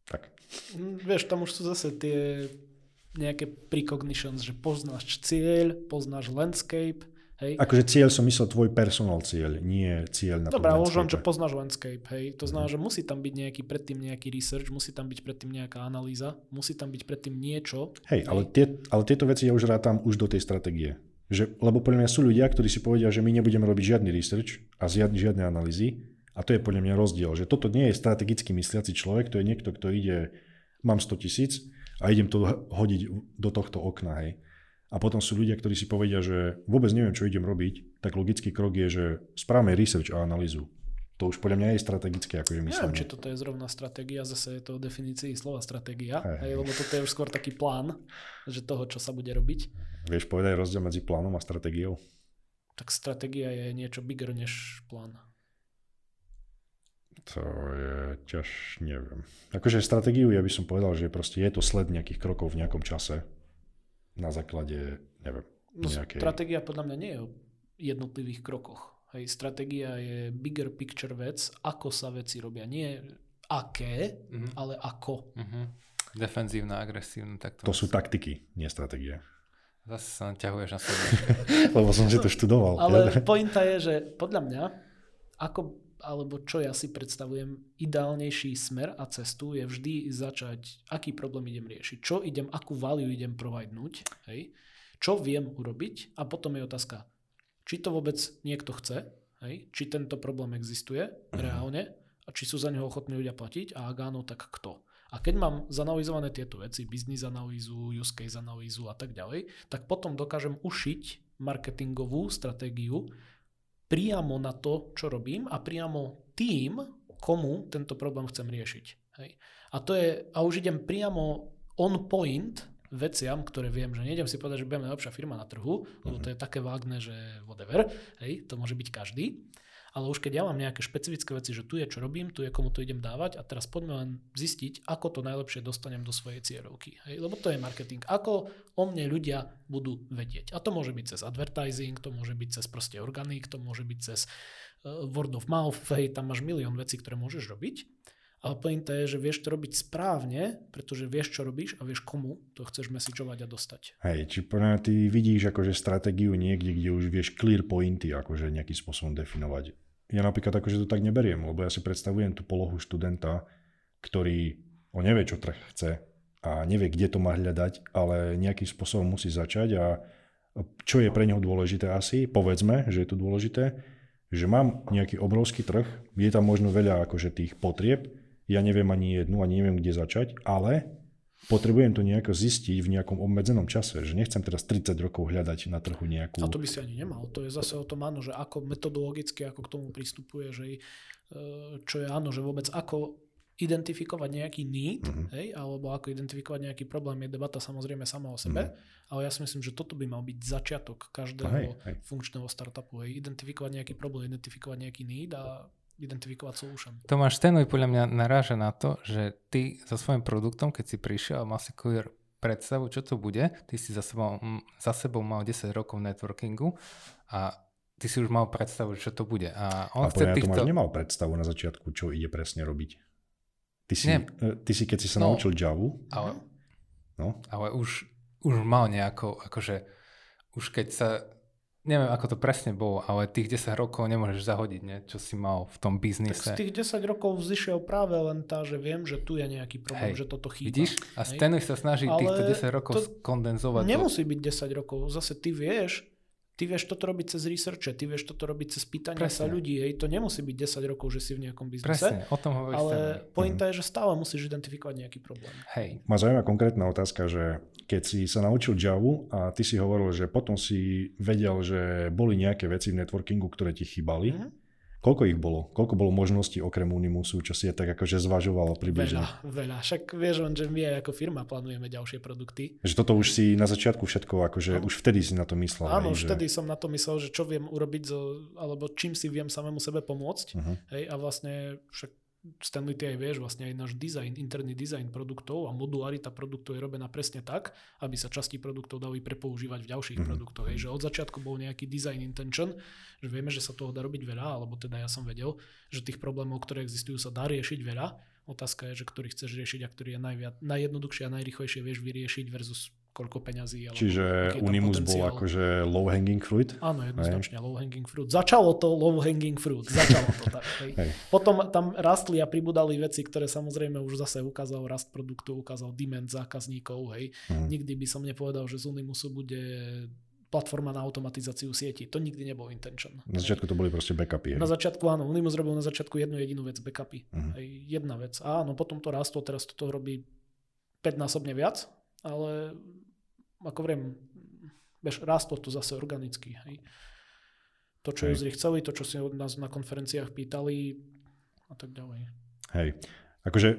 Tak.
Vieš, tam už sú zase tie nejaké precognitions, že poznáš cieľ, poznáš landscape, Hej.
Akože cieľ som myslel tvoj personal cieľ, nie cieľ na
Dobre, ale už len, že poznáš landscape, hej. To znamená, mm. že musí tam byť nejaký predtým nejaký research, musí tam byť predtým nejaká analýza, musí tam byť predtým niečo.
Hej, hej. Ale, tie, ale tieto veci ja už rátam už do tej stratégie. Že, lebo podľa mňa sú ľudia, ktorí si povedia, že my nebudeme robiť žiadny research a žiadne, žiadne analýzy. A to je podľa mňa rozdiel, že toto nie je strategicky mysliaci človek, to je niekto, kto ide, mám 100 tisíc a idem to hodiť do tohto okna, hej a potom sú ľudia, ktorí si povedia, že vôbec neviem, čo idem robiť, tak logický krok je, že správame research a analýzu. To už podľa mňa je strategické, akože myslím.
Neviem, či toto je zrovna stratégia, zase je to o definícii slova stratégia, hey. Hej, lebo toto je už skôr taký plán, že toho, čo sa bude robiť.
Vieš povedať rozdiel medzi plánom a stratégiou?
Tak stratégia je niečo bigger než plán.
To je ťaž, neviem. Akože stratégiu ja by som povedal, že proste je to sled nejakých krokov v nejakom čase na základe, neviem,
no, nejakej... Stratégia podľa mňa nie je o jednotlivých krokoch. Hej, stratégia je bigger picture vec, ako sa veci robia. Nie aké, mm-hmm. ale ako.
Mm-hmm. Defenzívna, agresívna. Tak
to, to sú taktiky, nie stratégie.
Zase sa naťahuješ na sebe.
Lebo som si to študoval.
Ale pointa je, že podľa mňa, ako alebo čo ja si predstavujem, ideálnejší smer a cestu je vždy začať, aký problém idem riešiť, čo idem, akú value idem providenúť, hej, čo viem urobiť? A potom je otázka, či to vôbec niekto chce, hej, či tento problém existuje uh-huh. reálne? A či sú za neho ochotní ľudia platiť? A ak áno, tak kto. A keď mám zanalizované tieto veci, biznis analýzu, use case analýzu a tak ďalej, tak potom dokážem ušiť marketingovú stratégiu, priamo na to, čo robím a priamo tým, komu tento problém chcem riešiť. Hej. A to je, a už idem priamo on point veciam, ktoré viem, že nejdem si povedať, že budem najlepšia firma na trhu, lebo to je také vágne, že whatever, hej, to môže byť každý. Ale už keď ja mám nejaké špecifické veci, že tu je čo robím, tu je komu to idem dávať a teraz poďme len zistiť, ako to najlepšie dostanem do svojej cieľovky. Hej, lebo to je marketing. Ako o mne ľudia budú vedieť. A to môže byť cez advertising, to môže byť cez proste organik, to môže byť cez uh, word of mouth, hej, tam máš milión vecí, ktoré môžeš robiť. Ale pointa je, že vieš to robiť správne, pretože vieš, čo robíš a vieš, komu to chceš messageovať a dostať.
Hej, či podľa ty vidíš akože stratégiu niekde, kde už vieš clear pointy akože nejakým spôsobom definovať. Ja napríklad akože to tak neberiem, lebo ja si predstavujem tú polohu študenta, ktorý on nevie, čo trh chce a nevie, kde to má hľadať, ale nejakým spôsobom musí začať a čo je pre neho dôležité asi, povedzme, že je to dôležité, že mám nejaký obrovský trh, je tam možno veľa akože tých potrieb, ja neviem ani jednu, ani neviem, kde začať, ale potrebujem to nejako zistiť v nejakom obmedzenom čase, že nechcem teraz 30 rokov hľadať na trhu nejakú...
A to by si ani nemal, to je zase o tom áno, že ako metodologicky, ako k tomu pristupuje, že e, čo je áno, že vôbec ako identifikovať nejaký need, mm-hmm. hej, alebo ako identifikovať nejaký problém, je debata samozrejme sama o sebe, mm-hmm. ale ja si myslím, že toto by mal byť začiatok každého hej, hej. funkčného startupu, hej, identifikovať nejaký problém, identifikovať nejaký need a identifikovať solution.
Tomáš Stenuj podľa mňa naráža na to, že ty so svojím produktom, keď si prišiel a mal si predstavu, čo to bude, ty si za sebou, za sebou mal 10 rokov networkingu a ty si už mal predstavu, čo to bude. A on
a chce týchto... Tomáš nemal predstavu na začiatku, čo ide presne robiť. Ty si, Nie. Ty si keď si sa no, naučil Java,
ale, no? ale už, už mal nejako, akože už keď sa neviem, ako to presne bolo, ale tých 10 rokov nemôžeš zahodiť, nie? čo si mal v tom biznise.
Tak z tých 10 rokov vzýšiel práve len tá, že viem, že tu je nejaký problém, Hej. že toto chýba.
Vidíš? A Stanley sa snaží ale týchto 10 rokov skondenzovať.
Nemusí byť 10 rokov. Zase ty vieš, ty vieš toto robiť cez researche, ty vieš toto robiť cez pýtania Presne. sa ľudí. Hej. To nemusí byť 10 rokov, že si v nejakom biznise.
Presne, o tom hovoríš.
Ale pointa mhm. je, že stále musíš identifikovať nejaký problém.
Hej.
Ma zaujíma konkrétna otázka, že keď si sa naučil Java a ty si hovoril, že potom si vedel, že boli nejaké veci v networkingu, ktoré ti chýbali, mm-hmm Koľko ich bolo? Koľko bolo možností okrem Unimusu, čo si je tak akože zvažovalo približne?
Veľa, veľa. Však vieš len, že my ako firma plánujeme ďalšie produkty.
Že toto už si na začiatku všetko, akože no. už vtedy si na to myslel.
Áno, že... vtedy som na to myslel, že čo viem urobiť, zo, alebo čím si viem samému sebe pomôcť. Uh-huh. Hej, a vlastne však Stanley, ty aj vieš, vlastne aj náš design, interný dizajn produktov a modularita produktov je robená presne tak, aby sa časti produktov dali prepoužívať v ďalších mm-hmm. produktoch. Hej, že od začiatku bol nejaký design intention, že vieme, že sa toho dá robiť veľa, alebo teda ja som vedel, že tých problémov, ktoré existujú, sa dá riešiť veľa. Otázka je, že ktorý chceš riešiť a ktorý je najviac, najjednoduchšie a najrychlejšie vieš vyriešiť versus koľko peňazí. Alebo
Čiže Unimus bol akože low hanging fruit?
Áno, jednoznačne low hanging fruit. Začalo to low hanging fruit. Začalo to tak. Hej. Hej. Potom tam rastli a pribudali veci, ktoré samozrejme už zase ukázal rast produktu, ukázal demand zákazníkov. Hej. Hmm. Nikdy by som nepovedal, že z Unimusu bude platforma na automatizáciu sieti. To nikdy nebol intention.
Na začiatku to boli proste backupy.
Hej. Na začiatku áno, Unimus robil na začiatku jednu jedinú vec, backupy. Uh-huh. Jedna vec. Áno, potom to rastlo, teraz toto robí 5 násobne viac, ale ako vriem, vieš, rástlo to zase organicky. Hej. To, čo hej. Jozri chceli, to, čo si od nás na konferenciách pýtali a tak ďalej.
Hej, akože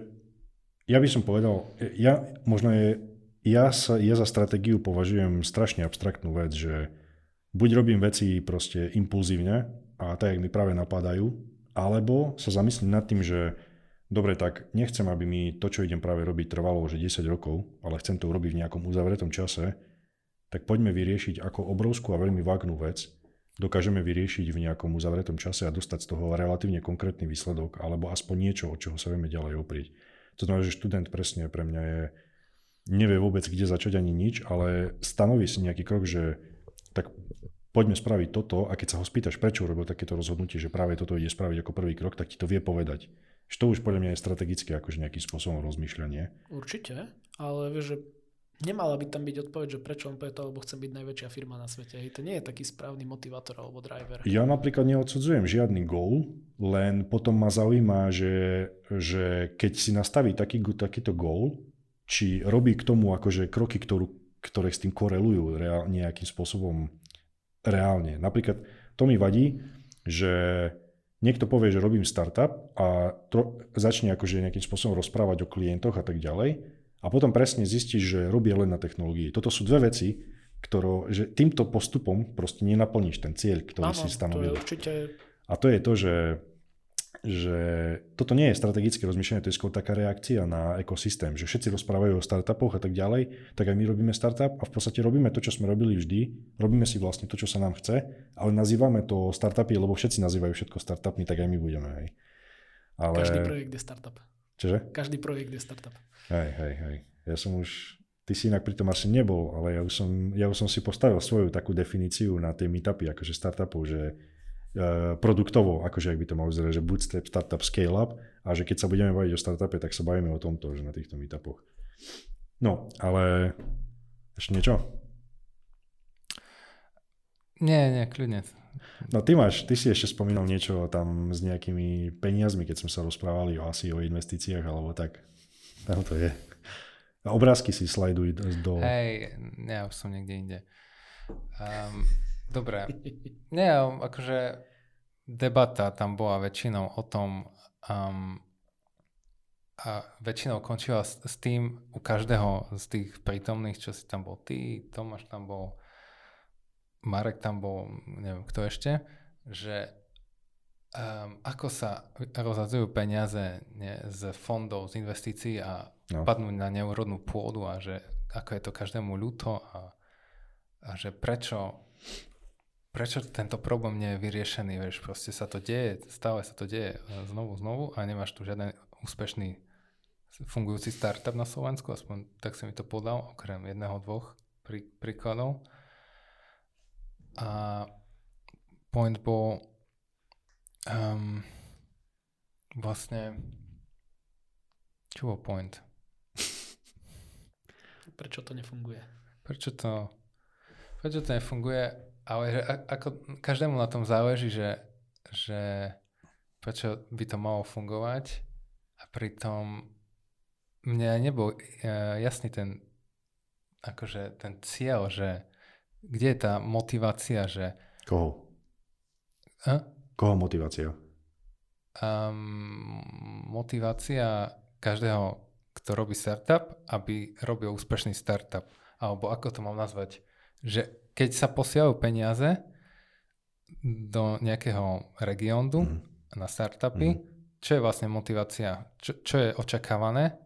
ja by som povedal, ja možno je, ja, sa, ja za stratégiu považujem strašne abstraktnú vec, že buď robím veci proste impulzívne a tak, jak mi práve napadajú, alebo sa zamyslím nad tým, že dobre, tak nechcem, aby mi to, čo idem práve robiť, trvalo už 10 rokov, ale chcem to urobiť v nejakom uzavretom čase, tak poďme vyriešiť ako obrovskú a veľmi vágnú vec, dokážeme vyriešiť v nejakom uzavretom čase a dostať z toho relatívne konkrétny výsledok, alebo aspoň niečo, od čoho sa vieme ďalej oprieť. To znamená, že študent presne pre mňa je, nevie vôbec, kde začať ani nič, ale stanoví si nejaký krok, že tak poďme spraviť toto a keď sa ho spýtaš, prečo urobil takéto rozhodnutie, že práve toto ide spraviť ako prvý krok, tak ti to vie povedať. Že to už podľa mňa je strategické akože nejakým spôsobom rozmýšľanie.
Určite, ale vieš, že nemala by tam byť odpoveď, že prečo on povie to, lebo chcem byť najväčšia firma na svete. Hej, to nie je taký správny motivátor alebo driver.
Ja napríklad neodsudzujem žiadny goal, len potom ma zaujíma, že, že keď si nastaví taký, takýto goal, či robí k tomu akože kroky, ktorú, ktoré s tým korelujú reál, nejakým spôsobom reálne. Napríklad to mi vadí, že niekto povie, že robím startup a to, začne akože nejakým spôsobom rozprávať o klientoch a tak ďalej a potom presne zistíš, že robí len na technológii. Toto sú dve veci, ktoré, že týmto postupom proste nenaplníš ten cieľ, ktorý ano, si stanovil.
To je určite...
A to je to, že že toto nie je strategické rozmýšľanie, to je skôr taká reakcia na ekosystém, že všetci rozprávajú o startupoch a tak ďalej, tak aj my robíme startup a v podstate robíme to, čo sme robili vždy, robíme si vlastne to, čo sa nám chce, ale nazývame to startupy, lebo všetci nazývajú všetko startupmi, tak aj my budeme. Hej.
Ale... Každý projekt je startup.
Čože?
Každý projekt je startup.
Hej, hej, hej. Ja som už, ty si inak pri tom asi nebol, ale ja už som, ja už som si postavil svoju takú definíciu na tie meetupy, akože startupov, že produktovo, akože ak by to malo vyzerať, že bootstrap, startup, scale up a že keď sa budeme baviť o startupe, tak sa bavíme o tomto, že na týchto meetupoch. No, ale ešte niečo?
Nie, nie, kľudne.
No ty máš, ty si ešte spomínal niečo tam s nejakými peniazmi, keď sme sa rozprávali o asi o investíciách alebo tak. Tam to je. A obrázky si slajduj do...
Hej, ja už som niekde inde. Um, Dobre. Nie, akože debata tam bola väčšinou o tom, um, a väčšinou končila s, s tým u každého z tých prítomných, čo si tam bol ty, Tomáš tam bol, Marek tam bol, neviem kto ešte, že um, ako sa rozhadzujú peniaze nie, z fondov, z investícií a no. padnú na neúrodnú pôdu a že ako je to každému ľúto a, a že prečo prečo tento problém nie je vyriešený, vieš, proste sa to deje, stále sa to deje znovu, znovu a nemáš tu žiaden úspešný fungujúci startup na Slovensku, aspoň tak si mi to podal, okrem jedného, dvoch prí, príkladov. A point bol um, vlastne čo bol point?
Prečo to nefunguje?
Prečo to, prečo to nefunguje? Ale že ako každému na tom záleží, že, že prečo by to malo fungovať a pritom mne nebol e, jasný ten akože ten cieľ, že kde je tá motivácia, že...
Koho?
A?
Koho motivácia?
Um, motivácia každého, kto robí startup, aby robil úspešný startup. Alebo ako to mám nazvať? Že keď sa posielajú peniaze do nejakého regiónu mm. na startupy, mm. čo je vlastne motivácia? Čo, čo je očakávané?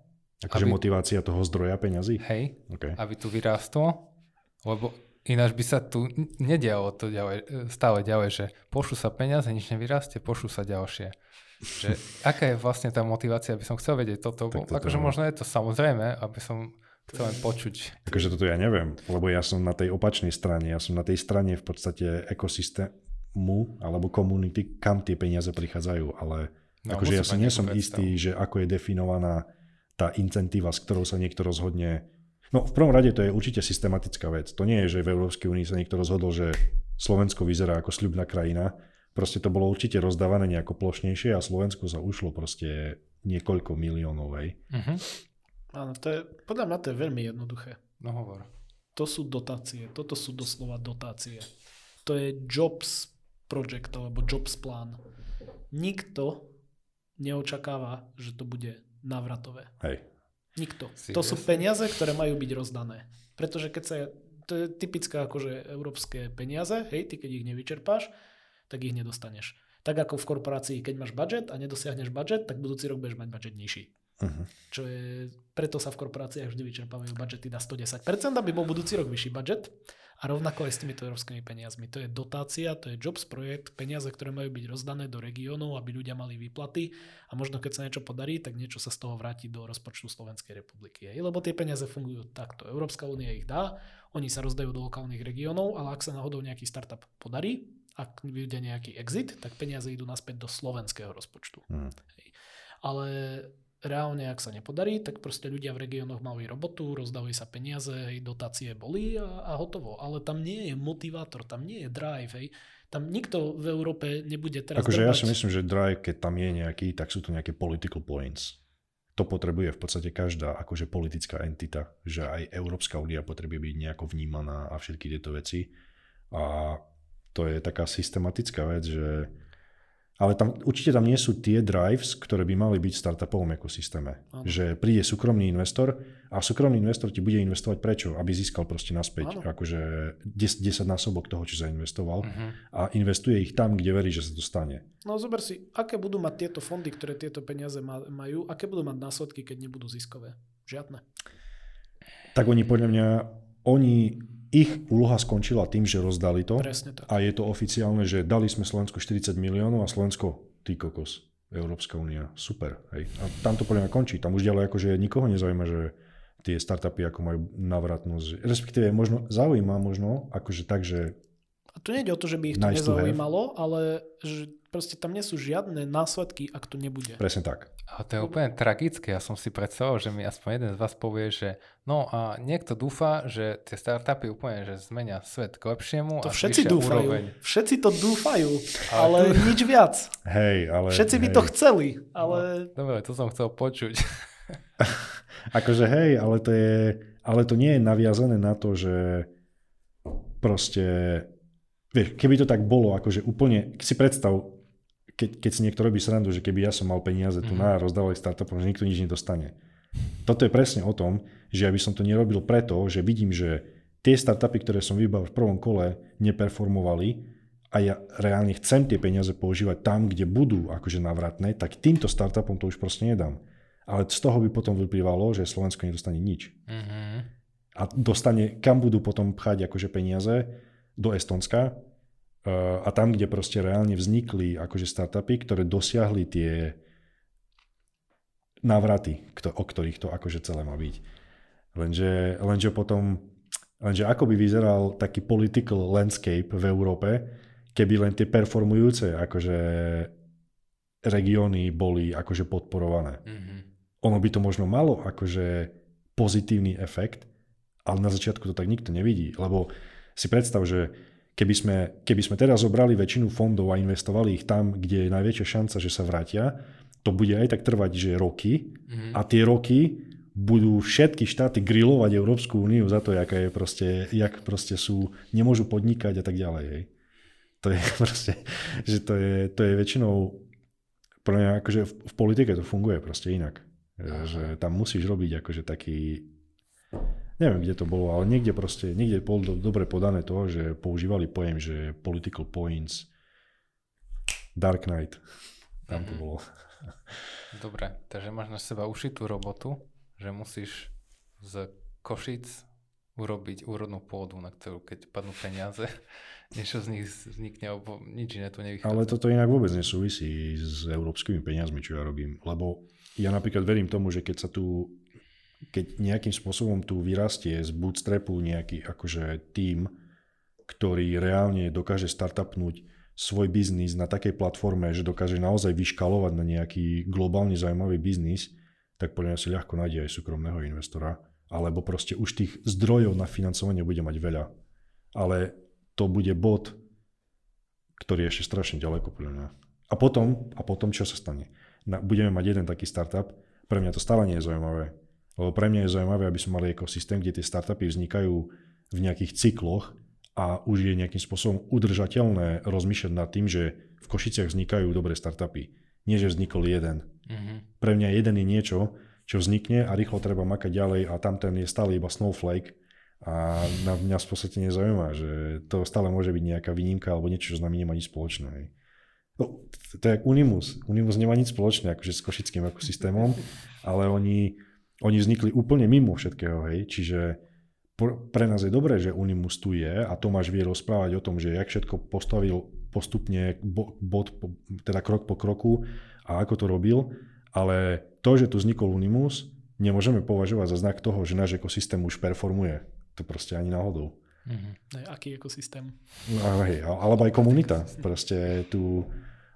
Akože motivácia toho zdroja peňazí?
Hej, okay. aby tu vyrástlo, lebo ináč by sa tu nedialo to ďalej, stále ďalej, že pošlu sa peniaze, nič nevyrastie, pošlu sa ďalšie. Že, aká je vlastne tá motivácia, aby som chcel vedieť toto, tak toto akože možno je to samozrejme, aby som Chcem počuť.
Takže toto ja neviem, lebo ja som na tej opačnej strane, ja som na tej strane v podstate ekosystému alebo komunity, kam tie peniaze prichádzajú, ale no, akože ja si nie som istý, že ako je definovaná tá incentíva, s ktorou sa niekto rozhodne. No v prvom rade to je určite systematická vec. To nie je, že v Európskej únii sa niekto rozhodol, že Slovensko vyzerá ako sľubná krajina. Proste to bolo určite rozdávané nejako plošnejšie a Slovensko sa ušlo proste niekoľko miliónov. Uh-huh.
Áno, to je, podľa mňa to je veľmi jednoduché.
No hovor.
To sú dotácie, toto sú doslova dotácie. To je jobs project alebo jobs plán. Nikto neočakáva, že to bude návratové.
Hej.
Nikto. Si to sú peniaze, ktoré majú byť rozdané. Pretože keď sa, to je typické akože európske peniaze, hej, ty keď ich nevyčerpáš, tak ich nedostaneš. Tak ako v korporácii, keď máš budget a nedosiahneš budget, tak budúci rok budeš mať budget nižší. Uh-huh. Čo je, preto sa v korporáciách vždy vyčerpávajú budžety na 110%, aby bol budúci rok vyšší budget. A rovnako aj s týmito európskymi peniazmi. To je dotácia, to je jobs projekt, peniaze, ktoré majú byť rozdané do regiónov, aby ľudia mali výplaty a možno keď sa niečo podarí, tak niečo sa z toho vráti do rozpočtu Slovenskej republiky. Lebo tie peniaze fungujú takto. Európska únia ich dá, oni sa rozdajú do lokálnych regiónov, ale ak sa náhodou nejaký startup podarí, ak vyjde nejaký exit, tak peniaze idú naspäť do slovenského rozpočtu. Hmm. Ale reálne, ak sa nepodarí, tak proste ľudia v regiónoch mali robotu, rozdávajú sa peniaze, dotácie boli a, a hotovo. Ale tam nie je motivátor, tam nie je drive, hej. Tam nikto v Európe nebude teraz...
Akože ja si myslím, že drive, keď tam je nejaký, tak sú to nejaké political points. To potrebuje v podstate každá akože politická entita, že aj Európska únia potrebuje byť nejako vnímaná a všetky tieto veci. A to je taká systematická vec, že ale tam, určite tam nie sú tie drives, ktoré by mali byť v startupovom ekosystéme. Ano. Že príde súkromný investor a súkromný investor ti bude investovať prečo? Aby získal proste naspäť ano. akože 10, 10 násobok toho, čo zainvestoval uh-huh. a investuje ich tam, kde verí, že sa to stane.
No zober si, aké budú mať tieto fondy, ktoré tieto peniaze majú, aké budú mať následky, keď nebudú ziskové? Žiadne.
Tak oni podľa mňa, oni ich úloha skončila tým, že rozdali to.
Presne tak.
A je to oficiálne, že dali sme Slovensku 40 miliónov a Slovensko, ty kokos, Európska únia, super. Hej. A tam to podľa mňa končí. Tam už ďalej akože nikoho nezaujíma, že tie startupy ako majú navratnosť. Respektíve možno zaujíma možno, akože tak, že
tu nejde o to, že by ich to nice nezaujímalo, ale že proste tam nie sú žiadne následky, ak to nebude.
Presne tak.
A to je úplne tragické. Ja som si predstavoval, že mi aspoň jeden z vás povie, že no a niekto dúfa, že tie startupy úplne že zmenia svet k lepšiemu
to a všetci dúfajú. Úroveň. Všetci to dúfajú, ale, nič viac.
Hej, ale...
Všetci
hej.
by to chceli, ale...
No, dobre, to som chcel počuť.
akože hej, ale to je, ale to nie je naviazané na to, že proste vieš, keby to tak bolo, akože úplne, si predstav, keď, keď si niekto robí srandu, že keby ja som mal peniaze tu mm. na rozdával startupom, že nikto nič nedostane. Toto je presne o tom, že ja by som to nerobil preto, že vidím, že tie startupy, ktoré som vybavil v prvom kole, neperformovali a ja reálne chcem tie peniaze používať tam, kde budú akože navratné, tak týmto startupom to už proste nedám. Ale z toho by potom vyplývalo, že Slovensko nedostane nič. Mm-hmm. A dostane, kam budú potom pchať akože peniaze, do Estonska a tam, kde proste reálne vznikli akože startupy, ktoré dosiahli tie návraty, o ktorých to akože celé má byť. Lenže, lenže potom, lenže ako by vyzeral taký political landscape v Európe, keby len tie performujúce akože regióny boli akože podporované. Mm-hmm. Ono by to možno malo akože pozitívny efekt, ale na začiatku to tak nikto nevidí, lebo si predstav, že keby sme, keby sme teraz zobrali väčšinu fondov a investovali ich tam, kde je najväčšia šanca, že sa vrátia, to bude aj tak trvať, že roky mm-hmm. a tie roky budú všetky štáty grilovať Európsku úniu za to, jaká je proste, jak proste sú, nemôžu podnikať a tak ďalej. Hej. To je proste, že to je, to je väčšinou, pre mňa akože v, v politike to funguje proste inak. Aha. Že tam musíš robiť akože taký neviem, kde to bolo, ale niekde proste, niekde bolo do, dobre podané to, že používali pojem, že political points, Dark Knight, tam to mhm. bolo.
Dobre, takže máš na seba ušitú robotu, že musíš z Košic urobiť úrodnú pôdu, na ktorú keď padnú peniaze, niečo z nich vznikne, alebo nič iné tu nevychádza.
Ale toto inak vôbec nesúvisí s európskymi peniazmi, čo ja robím, lebo ja napríklad verím tomu, že keď sa tu keď nejakým spôsobom tu vyrastie z bootstrapu nejaký akože tým, ktorý reálne dokáže startupnúť svoj biznis na takej platforme, že dokáže naozaj vyškalovať na nejaký globálne zaujímavý biznis, tak podľa mňa si ľahko nájde aj súkromného investora, alebo proste už tých zdrojov na financovanie bude mať veľa. Ale to bude bod, ktorý je ešte strašne ďaleko podľa mňa. A potom, a potom čo sa stane? budeme mať jeden taký startup, pre mňa to stále nie je zaujímavé lebo pre mňa je zaujímavé, aby sme mali ekosystém, kde tie startupy vznikajú v nejakých cykloch a už je nejakým spôsobom udržateľné rozmýšľať nad tým, že v Košiciach vznikajú dobré startupy. Nie, že vznikol jeden. Mm-hmm. Pre mňa jeden je niečo, čo vznikne a rýchlo treba makať ďalej a tam ten je stále iba snowflake a na mňa v podstate nezaujíma, že to stále môže byť nejaká výnimka alebo niečo, čo s nami nemá nič spoločné. No, to je Unimus. Unimus nemá nič spoločné akože s košickým ekosystémom, ale oni oni vznikli úplne mimo všetkého, hej, čiže pre nás je dobré, že Unimus tu je a Tomáš vie rozprávať o tom, že jak všetko postavil postupne bod, teda krok po kroku a ako to robil, ale to, že tu vznikol Unimus, nemôžeme považovať za znak toho, že náš ekosystém už performuje. To proste ani náhodou.
Mm-hmm. Aký ekosystém?
No, hej, alebo aj komunita. Proste tu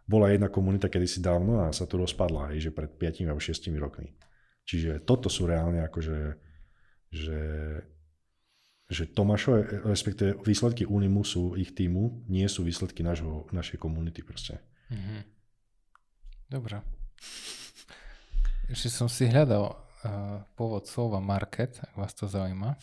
bola jedna komunita kedysi dávno a sa tu rozpadla, hej, že pred 5 alebo 6 rokmi. Čiže toto sú reálne akože, že, že Tomášové, respektíve výsledky Unimusu, ich týmu, nie sú výsledky našho, našej komunity proste. Mm-hmm.
Dobre. Ešte som si hľadal uh, pôvod slova market, ak vás to zaujíma.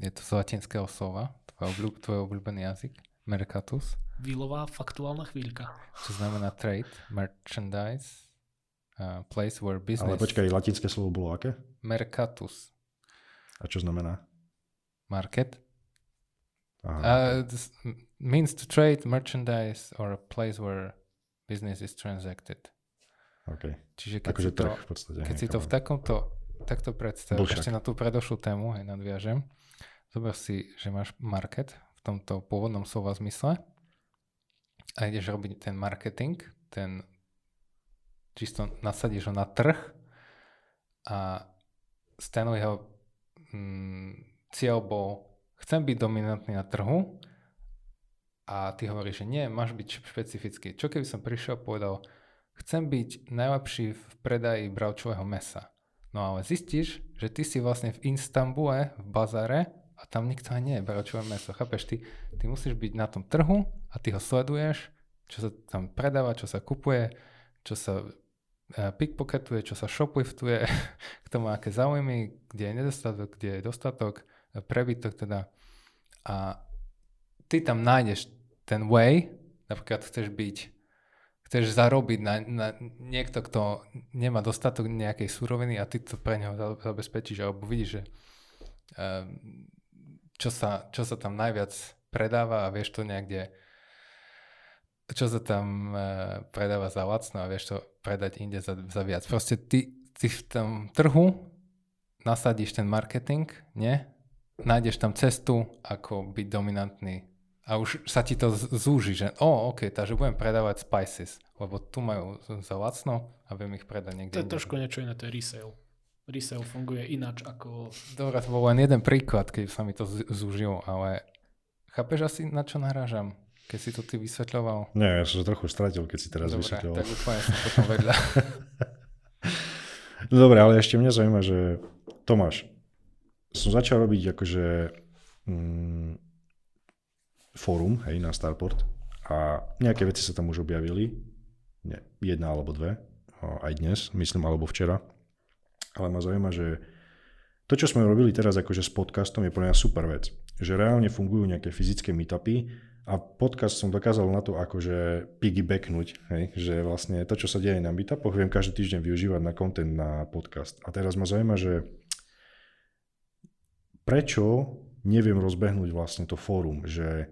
Je to z latinského slova, tvoj, obľúb, tvoj obľúbený jazyk, mercatus.
Výlová faktuálna chvíľka.
Čo znamená trade, merchandise, uh, place where business...
Ale počkaj, latinské slovo bolo aké?
Mercatus.
A čo znamená?
Market. Aha. Uh, means to trade merchandise or a place where business is transacted.
Okay.
Čiže keď,
akože
si, to,
v podstate,
keď si to v takomto takto predstav, Bolšak. ešte na tú predošlú tému, aj nadviažem, zober si, že máš market v tomto pôvodnom slova zmysle a ideš robiť ten marketing, ten čisto nasadíš ho na trh a Stanleyho mm, cieľ bol, chcem byť dominantný na trhu a ty hovoríš, že nie, máš byť špecifický. Čo keby som prišiel a povedal, chcem byť najlepší v predaji bravčového mesa. No ale zistíš, že ty si vlastne v Istambule, v bazare a tam nikto aj nie je bravčové meso. Chápeš, ty, ty musíš byť na tom trhu a ty ho sleduješ čo sa tam predáva, čo sa kupuje, čo sa pickpocketuje, čo sa shopliftuje, kto má aké záujmy, kde je nedostatok, kde je dostatok, e, prebytok teda. A ty tam nájdeš ten way, napríklad chceš byť, chceš zarobiť na, na niekto, kto nemá dostatok nejakej suroviny a ty to pre neho zabezpečíš, alebo vidíš, že e, čo sa, čo sa tam najviac predáva a vieš to niekde čo sa tam predáva za lacno a vieš to predať inde za, za viac. Proste ty, ty v tom trhu nasadíš ten marketing, nie? Nájdeš tam cestu, ako byť dominantný a už sa ti to zúži, že o, oh, ok, takže budem predávať spices, lebo tu majú za lacno a viem ich predať niekde.
To je trošku niečo iné, to je resale. Resale funguje ináč ako...
Dobre, to bol len jeden príklad, keď sa mi to zúžilo, ale chápeš asi, na čo narážam? Keď si to ty vysvetľoval?
Nie, ja som trochu stratil, keď si teraz
Dobre,
vysvetľoval.
tak úplne som potom vedľa.
no dobre, ale ešte mňa zaujíma, že Tomáš, som začal robiť akože mm, fórum, hej, na Starport a nejaké veci sa tam už objavili, nie, jedna alebo dve, aj dnes, myslím, alebo včera. Ale ma zaujíma, že to, čo sme robili teraz akože s podcastom, je pre mňa super vec. Že reálne fungujú nejaké fyzické meetupy, a podcast som dokázal na to akože piggybacknúť, hej? že vlastne to, čo sa deje na meetupoch, viem každý týždeň využívať na content na podcast. A teraz ma zaujíma, že prečo neviem rozbehnúť vlastne to fórum, že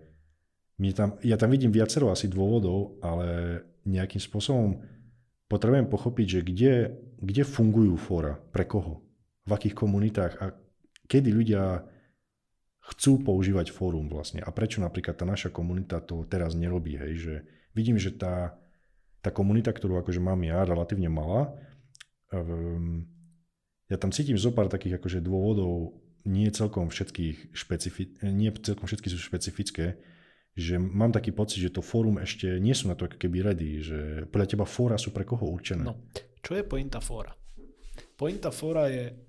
mne tam, ja tam vidím viacero asi dôvodov, ale nejakým spôsobom potrebujem pochopiť, že kde, kde fungujú fóra, pre koho, v akých komunitách a kedy ľudia chcú používať fórum vlastne. A prečo napríklad tá naša komunita to teraz nerobí, hej, že vidím, že tá, tá komunita, ktorú akože mám ja, relatívne malá, um, ja tam cítim zo pár takých akože dôvodov, nie celkom všetkých špecifi- nie celkom všetky sú špecifické, že mám taký pocit, že to fórum ešte nie sú na to ako keby ready, že podľa teba fóra sú pre koho určené?
No, čo je pointa fóra? Pointa fóra je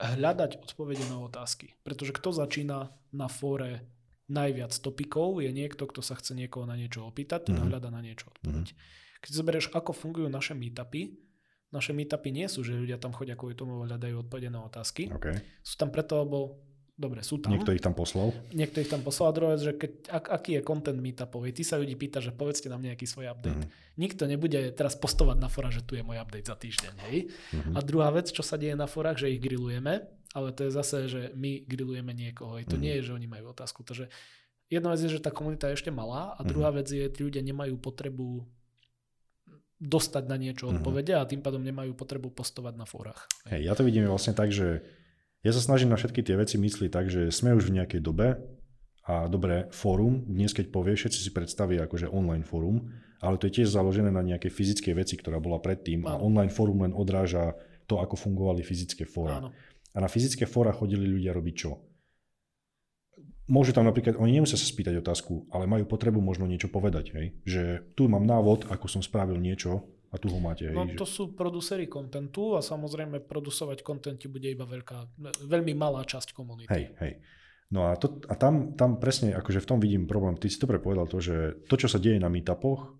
hľadať odpovede na otázky. Pretože kto začína na fóre najviac topikov, je niekto, kto sa chce niekoho na niečo opýtať, mm-hmm. hľada na niečo odpoveď. Mm-hmm. Keď zoberieš, ako fungujú naše meetupy, naše meetupy nie sú, že ľudia tam chodia kvôli tomu hľadajú odpovede na otázky.
Okay.
Sú tam preto, lebo dobre, sú tam.
Niekto ich tam poslal?
Niekto ich tam poslal. A druhá vec, že keď, ak, aký je content meetupový, ty sa ľudí pýta, že povedzte nám nejaký svoj update. Mm-hmm. Nikto nebude teraz postovať na fora, že tu je môj update za týždeň. Hej? Mm-hmm. A druhá vec, čo sa deje na forách, že ich grillujeme, ale to je zase, že my grillujeme niekoho. Hej. To mm-hmm. nie je, že oni majú otázku. Takže jedna vec je, že tá komunita je ešte malá a druhá mm-hmm. vec je, že ľudia nemajú potrebu dostať na niečo mhm. odpovede mm-hmm. a tým pádom nemajú potrebu postovať na fórach.
Hej, ja to vidím vlastne tak, že ja sa snažím na všetky tie veci myslieť tak, že sme už v nejakej dobe a dobré fórum, dnes keď povie, všetci si predstavia akože online fórum, ale to je tiež založené na nejakej fyzickej veci, ktorá bola predtým Áno. a online fórum len odráža to, ako fungovali fyzické fóra. Áno. A na fyzické fóra chodili ľudia robiť čo? Môžu tam napríklad, oni nemusia sa spýtať otázku, ale majú potrebu možno niečo povedať. Hej? Že tu mám návod, ako som spravil niečo, a tu ho máte.
No to že... sú producery kontentu a samozrejme producovať kontenty bude iba veľká, veľmi malá časť komunity.
Hej, hej. No a, to, a tam, tam presne, akože v tom vidím problém. Ty si dobre povedal to, že to, čo sa deje na meetupoch,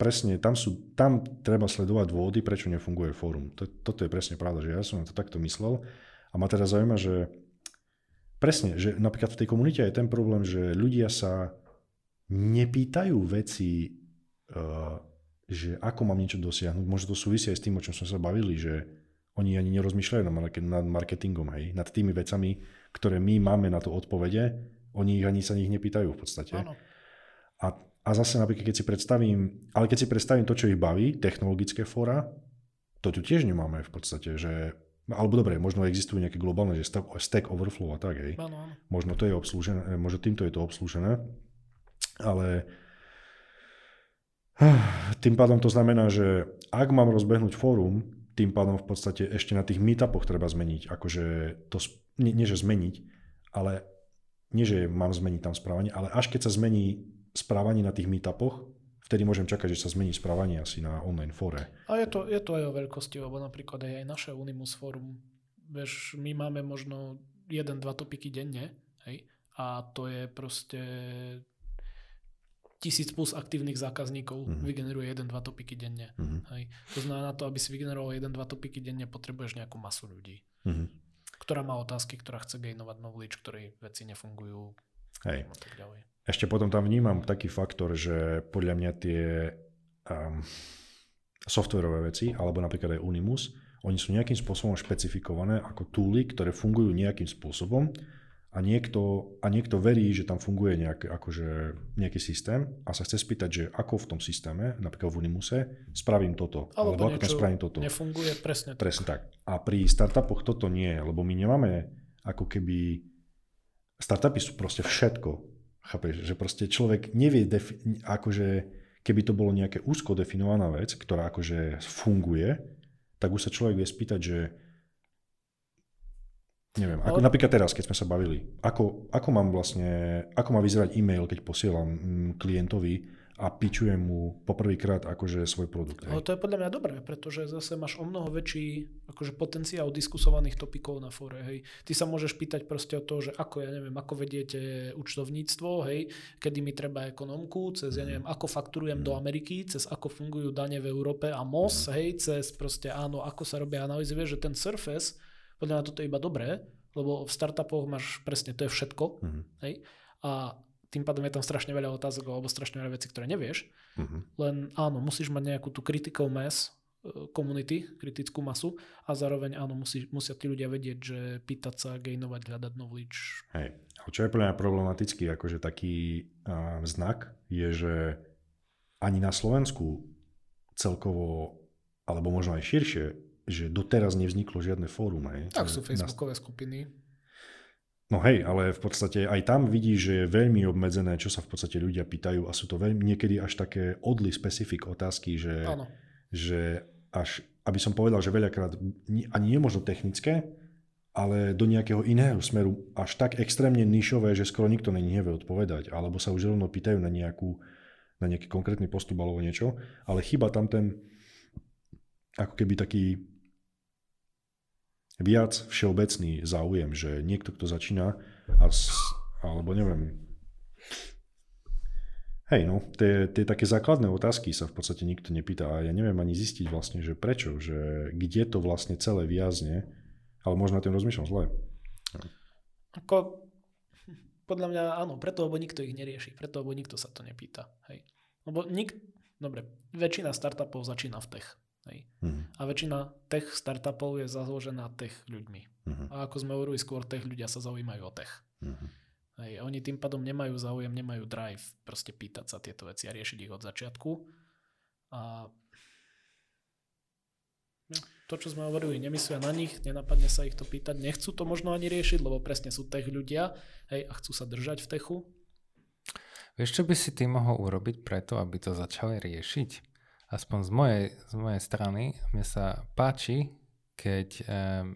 presne tam, sú, tam treba sledovať dôvody, prečo nefunguje fórum. To, toto je presne pravda, že ja som to takto myslel. A ma teda zaujíma, že presne, že napríklad v tej komunite je ten problém, že ľudia sa nepýtajú veci, uh, že ako mám niečo dosiahnuť. Možno to súvisí aj s tým, o čom sme sa bavili, že oni ani nerozmýšľajú nad marketingom, hej, nad tými vecami, ktoré my máme na to odpovede, oni ich ani sa nich nepýtajú v podstate. Áno. A, a zase napríklad, keď si predstavím, ale keď si predstavím to, čo ich baví, technologické fóra, to tu tiež nemáme v podstate, že alebo dobre, možno existujú nejaké globálne, že Stack Overflow a tak, hej. Áno, áno. Možno to je obslúžené, možno týmto je to obslúžené, ale tým pádom to znamená, že ak mám rozbehnúť fórum, tým pádom v podstate ešte na tých meetupoch treba zmeniť, akože to, nie, nie že zmeniť, ale nie, že mám zmeniť tam správanie, ale až keď sa zmení správanie na tých meetupoch, vtedy môžem čakať, že sa zmení správanie asi na online fóre.
A je to, je to aj o veľkosti, lebo napríklad aj, aj naše Unimus fórum, vieš, my máme možno jeden, dva topiky denne, hej, a to je proste tisíc plus aktívnych zákazníkov mm-hmm. vygeneruje jeden, dva topiky denne. Mm-hmm. Hej. To znamená, na to, aby si vygeneroval jeden, dva topiky denne, potrebuješ nejakú masu ľudí, mm-hmm. ktorá má otázky, ktorá chce gainovať knowledge, ktorej veci nefungujú Hej. tak ďalej.
Ešte potom tam vnímam taký faktor, že podľa mňa tie um, softverové veci, alebo napríklad aj Unimus, oni sú nejakým spôsobom špecifikované ako túly, ktoré fungujú nejakým spôsobom a niekto, a niekto verí, že tam funguje nejak, akože nejaký systém a sa chce spýtať, že ako v tom systéme, napríklad v Unimuse, spravím toto.
Alebo, alebo ako tam spravím toto. Nefunguje presne
tak. Presne tak. A pri startupoch toto nie, lebo my nemáme ako keby... Startupy sú proste všetko. Chápeš, že proste človek nevie, defi- akože keby to bolo nejaké úzko definovaná vec, ktorá akože funguje, tak už sa človek vie spýtať, že neviem, ako, napríklad teraz, keď sme sa bavili, ako, ako mám vlastne, ako má vyzerať e-mail, keď posielam mm, klientovi a pičujem mu poprvýkrát akože svoj produkt.
Ale to je podľa mňa dobré, pretože zase máš o mnoho väčší akože potenciál diskusovaných topikov na fóre. Hej. Ty sa môžeš pýtať proste o to, že ako, ja neviem, ako vediete účtovníctvo, hej, kedy mi treba ekonomku, cez, mm. ja mhm. neviem, ako fakturujem mm. do Ameriky, cez ako fungujú dane v Európe a MOS, mm. hej, cez proste áno, ako sa robia analýzy, vieš, že ten Surface, podľa mňa toto je iba dobré, lebo v startupoch máš presne, to je všetko, mm. hej, a tým pádom je tam strašne veľa otázok alebo strašne veľa vecí, ktoré nevieš. Uh-huh. Len áno, musíš mať nejakú tú critical mass e, community, kritickú masu a zároveň áno, musí, musia tí ľudia vedieť, že pýtať sa, gainovať, hľadať knowledge.
Hej. Čo je pre mňa problematický, akože taký uh, znak, je, že ani na Slovensku celkovo, alebo možno aj širšie, že doteraz nevzniklo žiadne fórum. Hej.
Tak sú facebookové na... skupiny.
No hej, ale v podstate aj tam vidíš, že je veľmi obmedzené, čo sa v podstate ľudia pýtajú a sú to veľmi, niekedy až také odly specific otázky, že, že až, aby som povedal, že veľakrát ani nie možno technické, ale do nejakého iného smeru až tak extrémne nišové, že skoro nikto není nevie odpovedať, alebo sa už rovno pýtajú na, nejakú, na nejaký konkrétny postup alebo niečo, ale chyba tam ten ako keby taký viac všeobecný záujem, že niekto, kto začína, a, alebo neviem, Hej, no, tie, tie také základné otázky sa v podstate nikto nepýta a ja neviem ani zistiť vlastne, že prečo, že kde to vlastne celé viazne, ale možno na tým rozmýšľam zle.
Ako, podľa mňa áno, preto, lebo nikto ich nerieši, preto, lebo nikto sa to nepýta. Hej. Lebo nik, dobre, väčšina startupov začína v tech. Hej. Uh-huh. A väčšina tech startupov je založená tech ľuďmi. Uh-huh. A ako sme hovorili, skôr tech ľudia sa zaujímajú o tech. Uh-huh. Hej. A oni tým pádom nemajú záujem, nemajú drive proste pýtať sa tieto veci a riešiť ich od začiatku. A to, čo sme hovorili, nemyslia na nich, nenapadne sa ich to pýtať, nechcú to možno ani riešiť, lebo presne sú tech ľudia hej, a chcú sa držať v techu.
Vieš, čo by si ty mohol urobiť preto, aby to začali riešiť? Aspoň z mojej, z mojej strany, mne sa páči, keď um,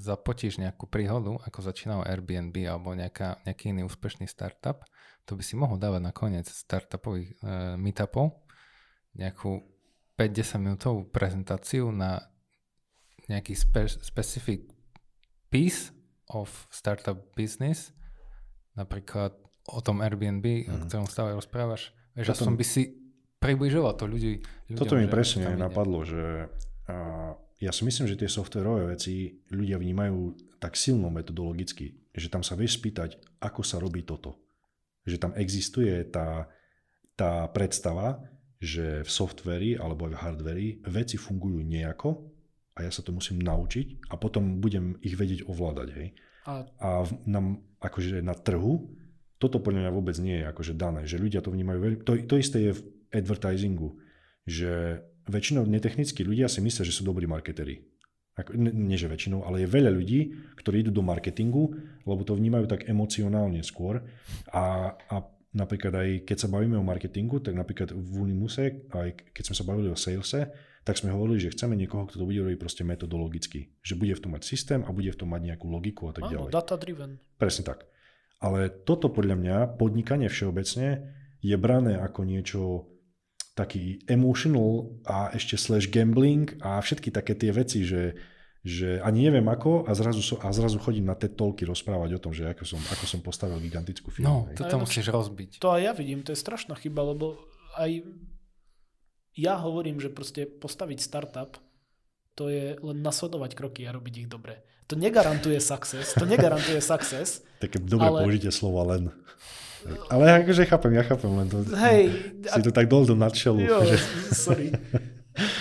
zapotíš nejakú príhodu, ako začínal Airbnb alebo nejaká, nejaký iný úspešný startup, to by si mohol dávať na koniec startupových uh, meetupov, nejakú 5-10 minútovú prezentáciu na nejaký spe- specific piece of startup business, napríklad o tom Airbnb, mm. o mhm. ktorom stále rozprávaš. Vieš, som by si približovať to ľudí.
Ľuďom, Toto mi presne napadlo, že a, ja si myslím, že tie softverové veci ľudia vnímajú tak silno metodologicky, že tam sa vieš spýtať, ako sa robí toto. že tam existuje tá, tá predstava, že v softveri alebo v hardveri veci fungujú nejako a ja sa to musím naučiť a potom budem ich vedieť ovládať. Hej. A, a na, akože na trhu toto podľa mňa vôbec nie je akože dané, že ľudia to vnímajú veľmi... To, to isté je v advertisingu, že väčšinou netechnickí ľudia si myslia, že sú dobrí marketeri. Ako, nie, že väčšinou, ale je veľa ľudí, ktorí idú do marketingu, lebo to vnímajú tak emocionálne skôr a, a napríklad aj keď sa bavíme o marketingu, tak napríklad v Unimuse, aj keď sme sa bavili o salese, tak sme hovorili, že chceme niekoho, kto to bude robiť proste metodologicky. Že bude v tom mať systém a bude v tom mať nejakú logiku a tak Áno, ďalej.
data driven.
Presne tak. Ale toto podľa mňa, podnikanie všeobecne, je brané ako niečo taký emotional a ešte slash gambling a všetky také tie veci, že že ani neviem ako a zrazu, so, a zrazu chodím na TED Talky rozprávať o tom, že ako som, ako som postavil gigantickú firmu.
No, to tam musíš rozbiť.
To aj ja vidím, to je strašná chyba, lebo aj ja hovorím, že proste postaviť startup to je len nasledovať kroky a robiť ich dobre. To negarantuje success, to negarantuje success.
Také dobre ale... použitie slova len. Ale akože chápem, ja chápem, len to, Hej, si to tak dol do nadšelu.
Jo, sorry.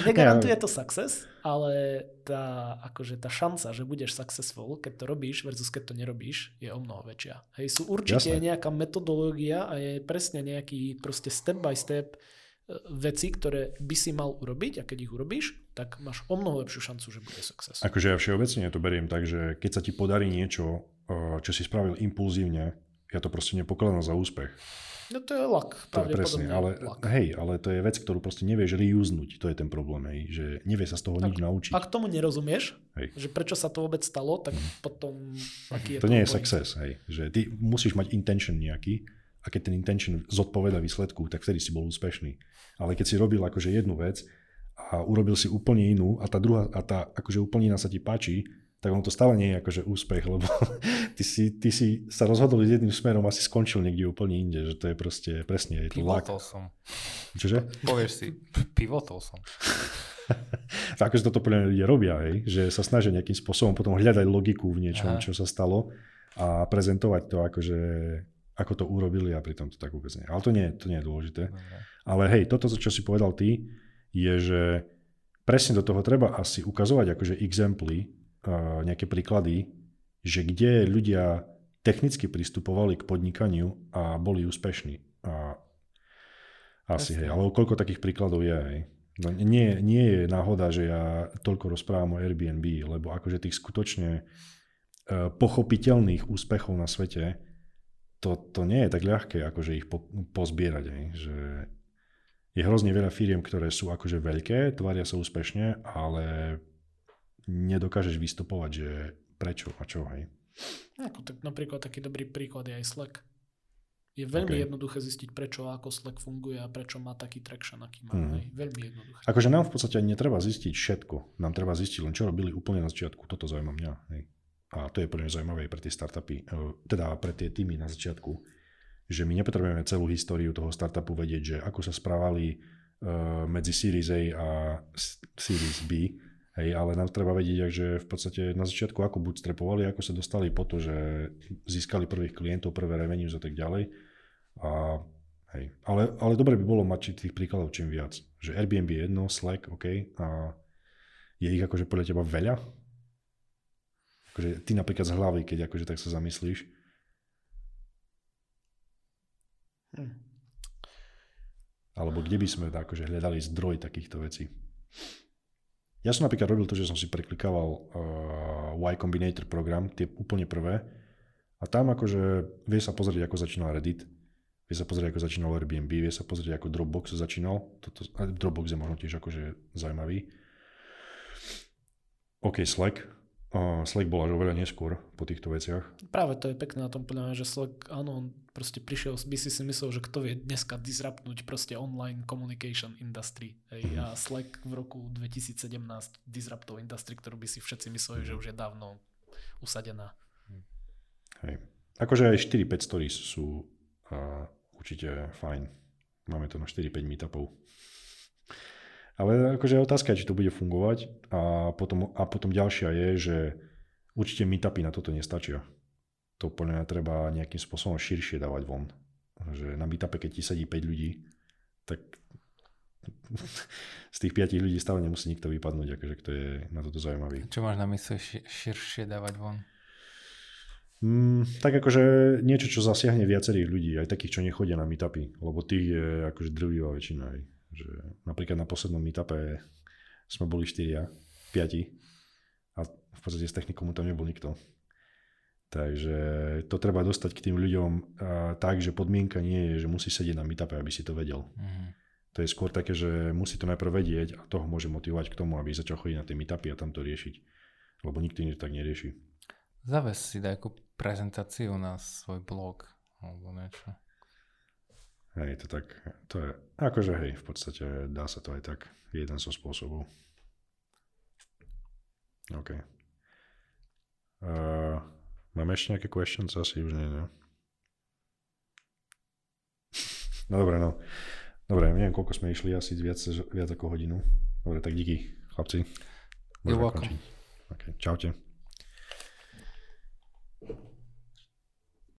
Negarantuje to success, ale tá, akože tá šanca, že budeš successful, keď to robíš versus keď to nerobíš, je o mnoho väčšia. Hej, sú určite Jasne. nejaká metodológia a je presne nejaký proste step by step e, veci, ktoré by si mal urobiť a keď ich urobíš, tak máš o mnoho lepšiu šancu, že bude success.
Akože ja všeobecne to beriem tak, že keď sa ti podarí niečo, e, čo si spravil impulzívne, ja to proste nepokladám za úspech.
No to je lak,
to je presne, ale, lak. hej, ale to je vec, ktorú proste nevieš reuznúť, to je ten problém, hej, že nevie sa z toho tak, nič naučiť.
Ak tomu nerozumieš, hej. že prečo sa to vôbec stalo, tak mm. potom aký je
to nie je success, hej, že ty musíš mať intention nejaký a keď ten intention zodpoveda výsledku, tak vtedy si bol úspešný. Ale keď si robil akože jednu vec a urobil si úplne inú a tá druhá, a tá akože úplne iná sa ti páči, tak on to stále nie je akože úspech, lebo ty si, ty si sa rozhodol jedným smerom a si skončil niekde úplne inde, že to je proste presne, je to
Pivotol som.
Čože?
Povieš si, pivotol som.
akože toto podľa ľudia robia, hej? že sa snažia nejakým spôsobom potom hľadať logiku v niečom, Aha. čo sa stalo a prezentovať to akože ako to urobili a pritom to tak vôbec nie. Ale to nie, to nie je dôležité. Dobre. Ale hej, toto, čo si povedal ty, je, že presne do toho treba asi ukazovať akože exemply, nejaké príklady, že kde ľudia technicky pristupovali k podnikaniu a boli úspešní. A asi, hej, ale koľko takých príkladov je, hej. No, nie, nie je náhoda, že ja toľko rozprávam o Airbnb, lebo akože tých skutočne uh, pochopiteľných úspechov na svete, to, to nie je tak ľahké, akože ich po, pozbierať, hej. že je hrozne veľa firiem, ktoré sú akože veľké, tvária sa úspešne, ale nedokážeš vystupovať, že prečo a čo, hej.
Ako, tak napríklad taký dobrý príklad je aj Slack. Je veľmi okay. jednoduché zistiť, prečo a ako Slack funguje a prečo má taký traction, aký má. Mm. Hej. Veľmi jednoduché.
Akože nám v podstate netreba zistiť všetko. Nám treba zistiť len, čo robili úplne na začiatku. Toto zaujíma mňa. Hej. A to je pre mňa zaujímavé pre tie startupy, eh, teda pre tie týmy na začiatku, že my nepotrebujeme celú históriu toho startupu vedieť, že ako sa správali uh, medzi Series A a Series B, Hej, ale nám treba vedieť, že v podstate na začiatku ako buď strepovali, ako sa dostali po to, že získali prvých klientov, prvé revenues a tak ďalej. A, hej. Ale, ale dobre by bolo mať tých príkladov čím viac. Že Airbnb je jedno, Slack, OK. A je ich akože podľa teba veľa? Akože ty napríklad z hlavy, keď akože tak sa zamyslíš. Hm. Alebo kde by sme akože hľadali zdroj takýchto vecí? Ja som napríklad robil to, že som si preklikával uh, Y Combinator program, tie úplne prvé. A tam akože vie sa pozrieť, ako začínal Reddit, vie sa pozrieť, ako začínal Airbnb, vie sa pozrieť, ako Dropbox začínal. Toto, Dropbox je možno tiež akože zaujímavý. OK, Slack, Slack bol až oveľa neskôr po týchto veciach.
Práve to je pekné na tom podľa že Slack, áno, on proste prišiel, by si si myslel, že kto vie dneska disruptnúť proste online communication industry. Hej. A Slack v roku 2017 disruptov industry, ktorú by si všetci mysleli, že mhm. už je dávno usadená.
Hej. Akože aj 4-5 stories sú uh, určite fajn. Máme to na 4-5 meetupov. Ale akože otázka je, či to bude fungovať a potom, a potom ďalšia je, že určite meetupy na toto nestačia. To podľa mňa treba nejakým spôsobom širšie dávať von. že na meetupe, keď ti sedí 5 ľudí, tak z tých 5 ľudí stále nemusí nikto vypadnúť, akože kto je na toto zaujímavý.
Čo máš na mysli širšie dávať von?
Mm, tak akože niečo, čo zasiahne viacerých ľudí, aj takých, čo nechodia na meetupy, lebo tých je akože drvivá väčšina. Aj. Že napríklad na poslednom meetupe sme boli štyria, piati a v podstate z technikom tam nebol nikto. Takže to treba dostať k tým ľuďom uh, tak, že podmienka nie je, že musí sedieť na meetupe, aby si to vedel. Mm-hmm. To je skôr také, že musí to najprv vedieť a toho môže motivovať k tomu, aby začal chodiť na tie meetupy a tam to riešiť. Lebo nikto iný tak nerieši.
Zaves si daj prezentáciu na svoj blog alebo niečo.
Hej, to tak, to je, akože hej, v podstate dá sa to aj tak, jeden zo spôsobov. OK. Uh, Máme ešte nejaké questions? Asi už nie, ne? No dobre, no. Dobre, neviem, koľko sme išli, asi viac, viac ako hodinu. Dobre, tak díky, chlapci.
You're welcome.
Okay, čaute.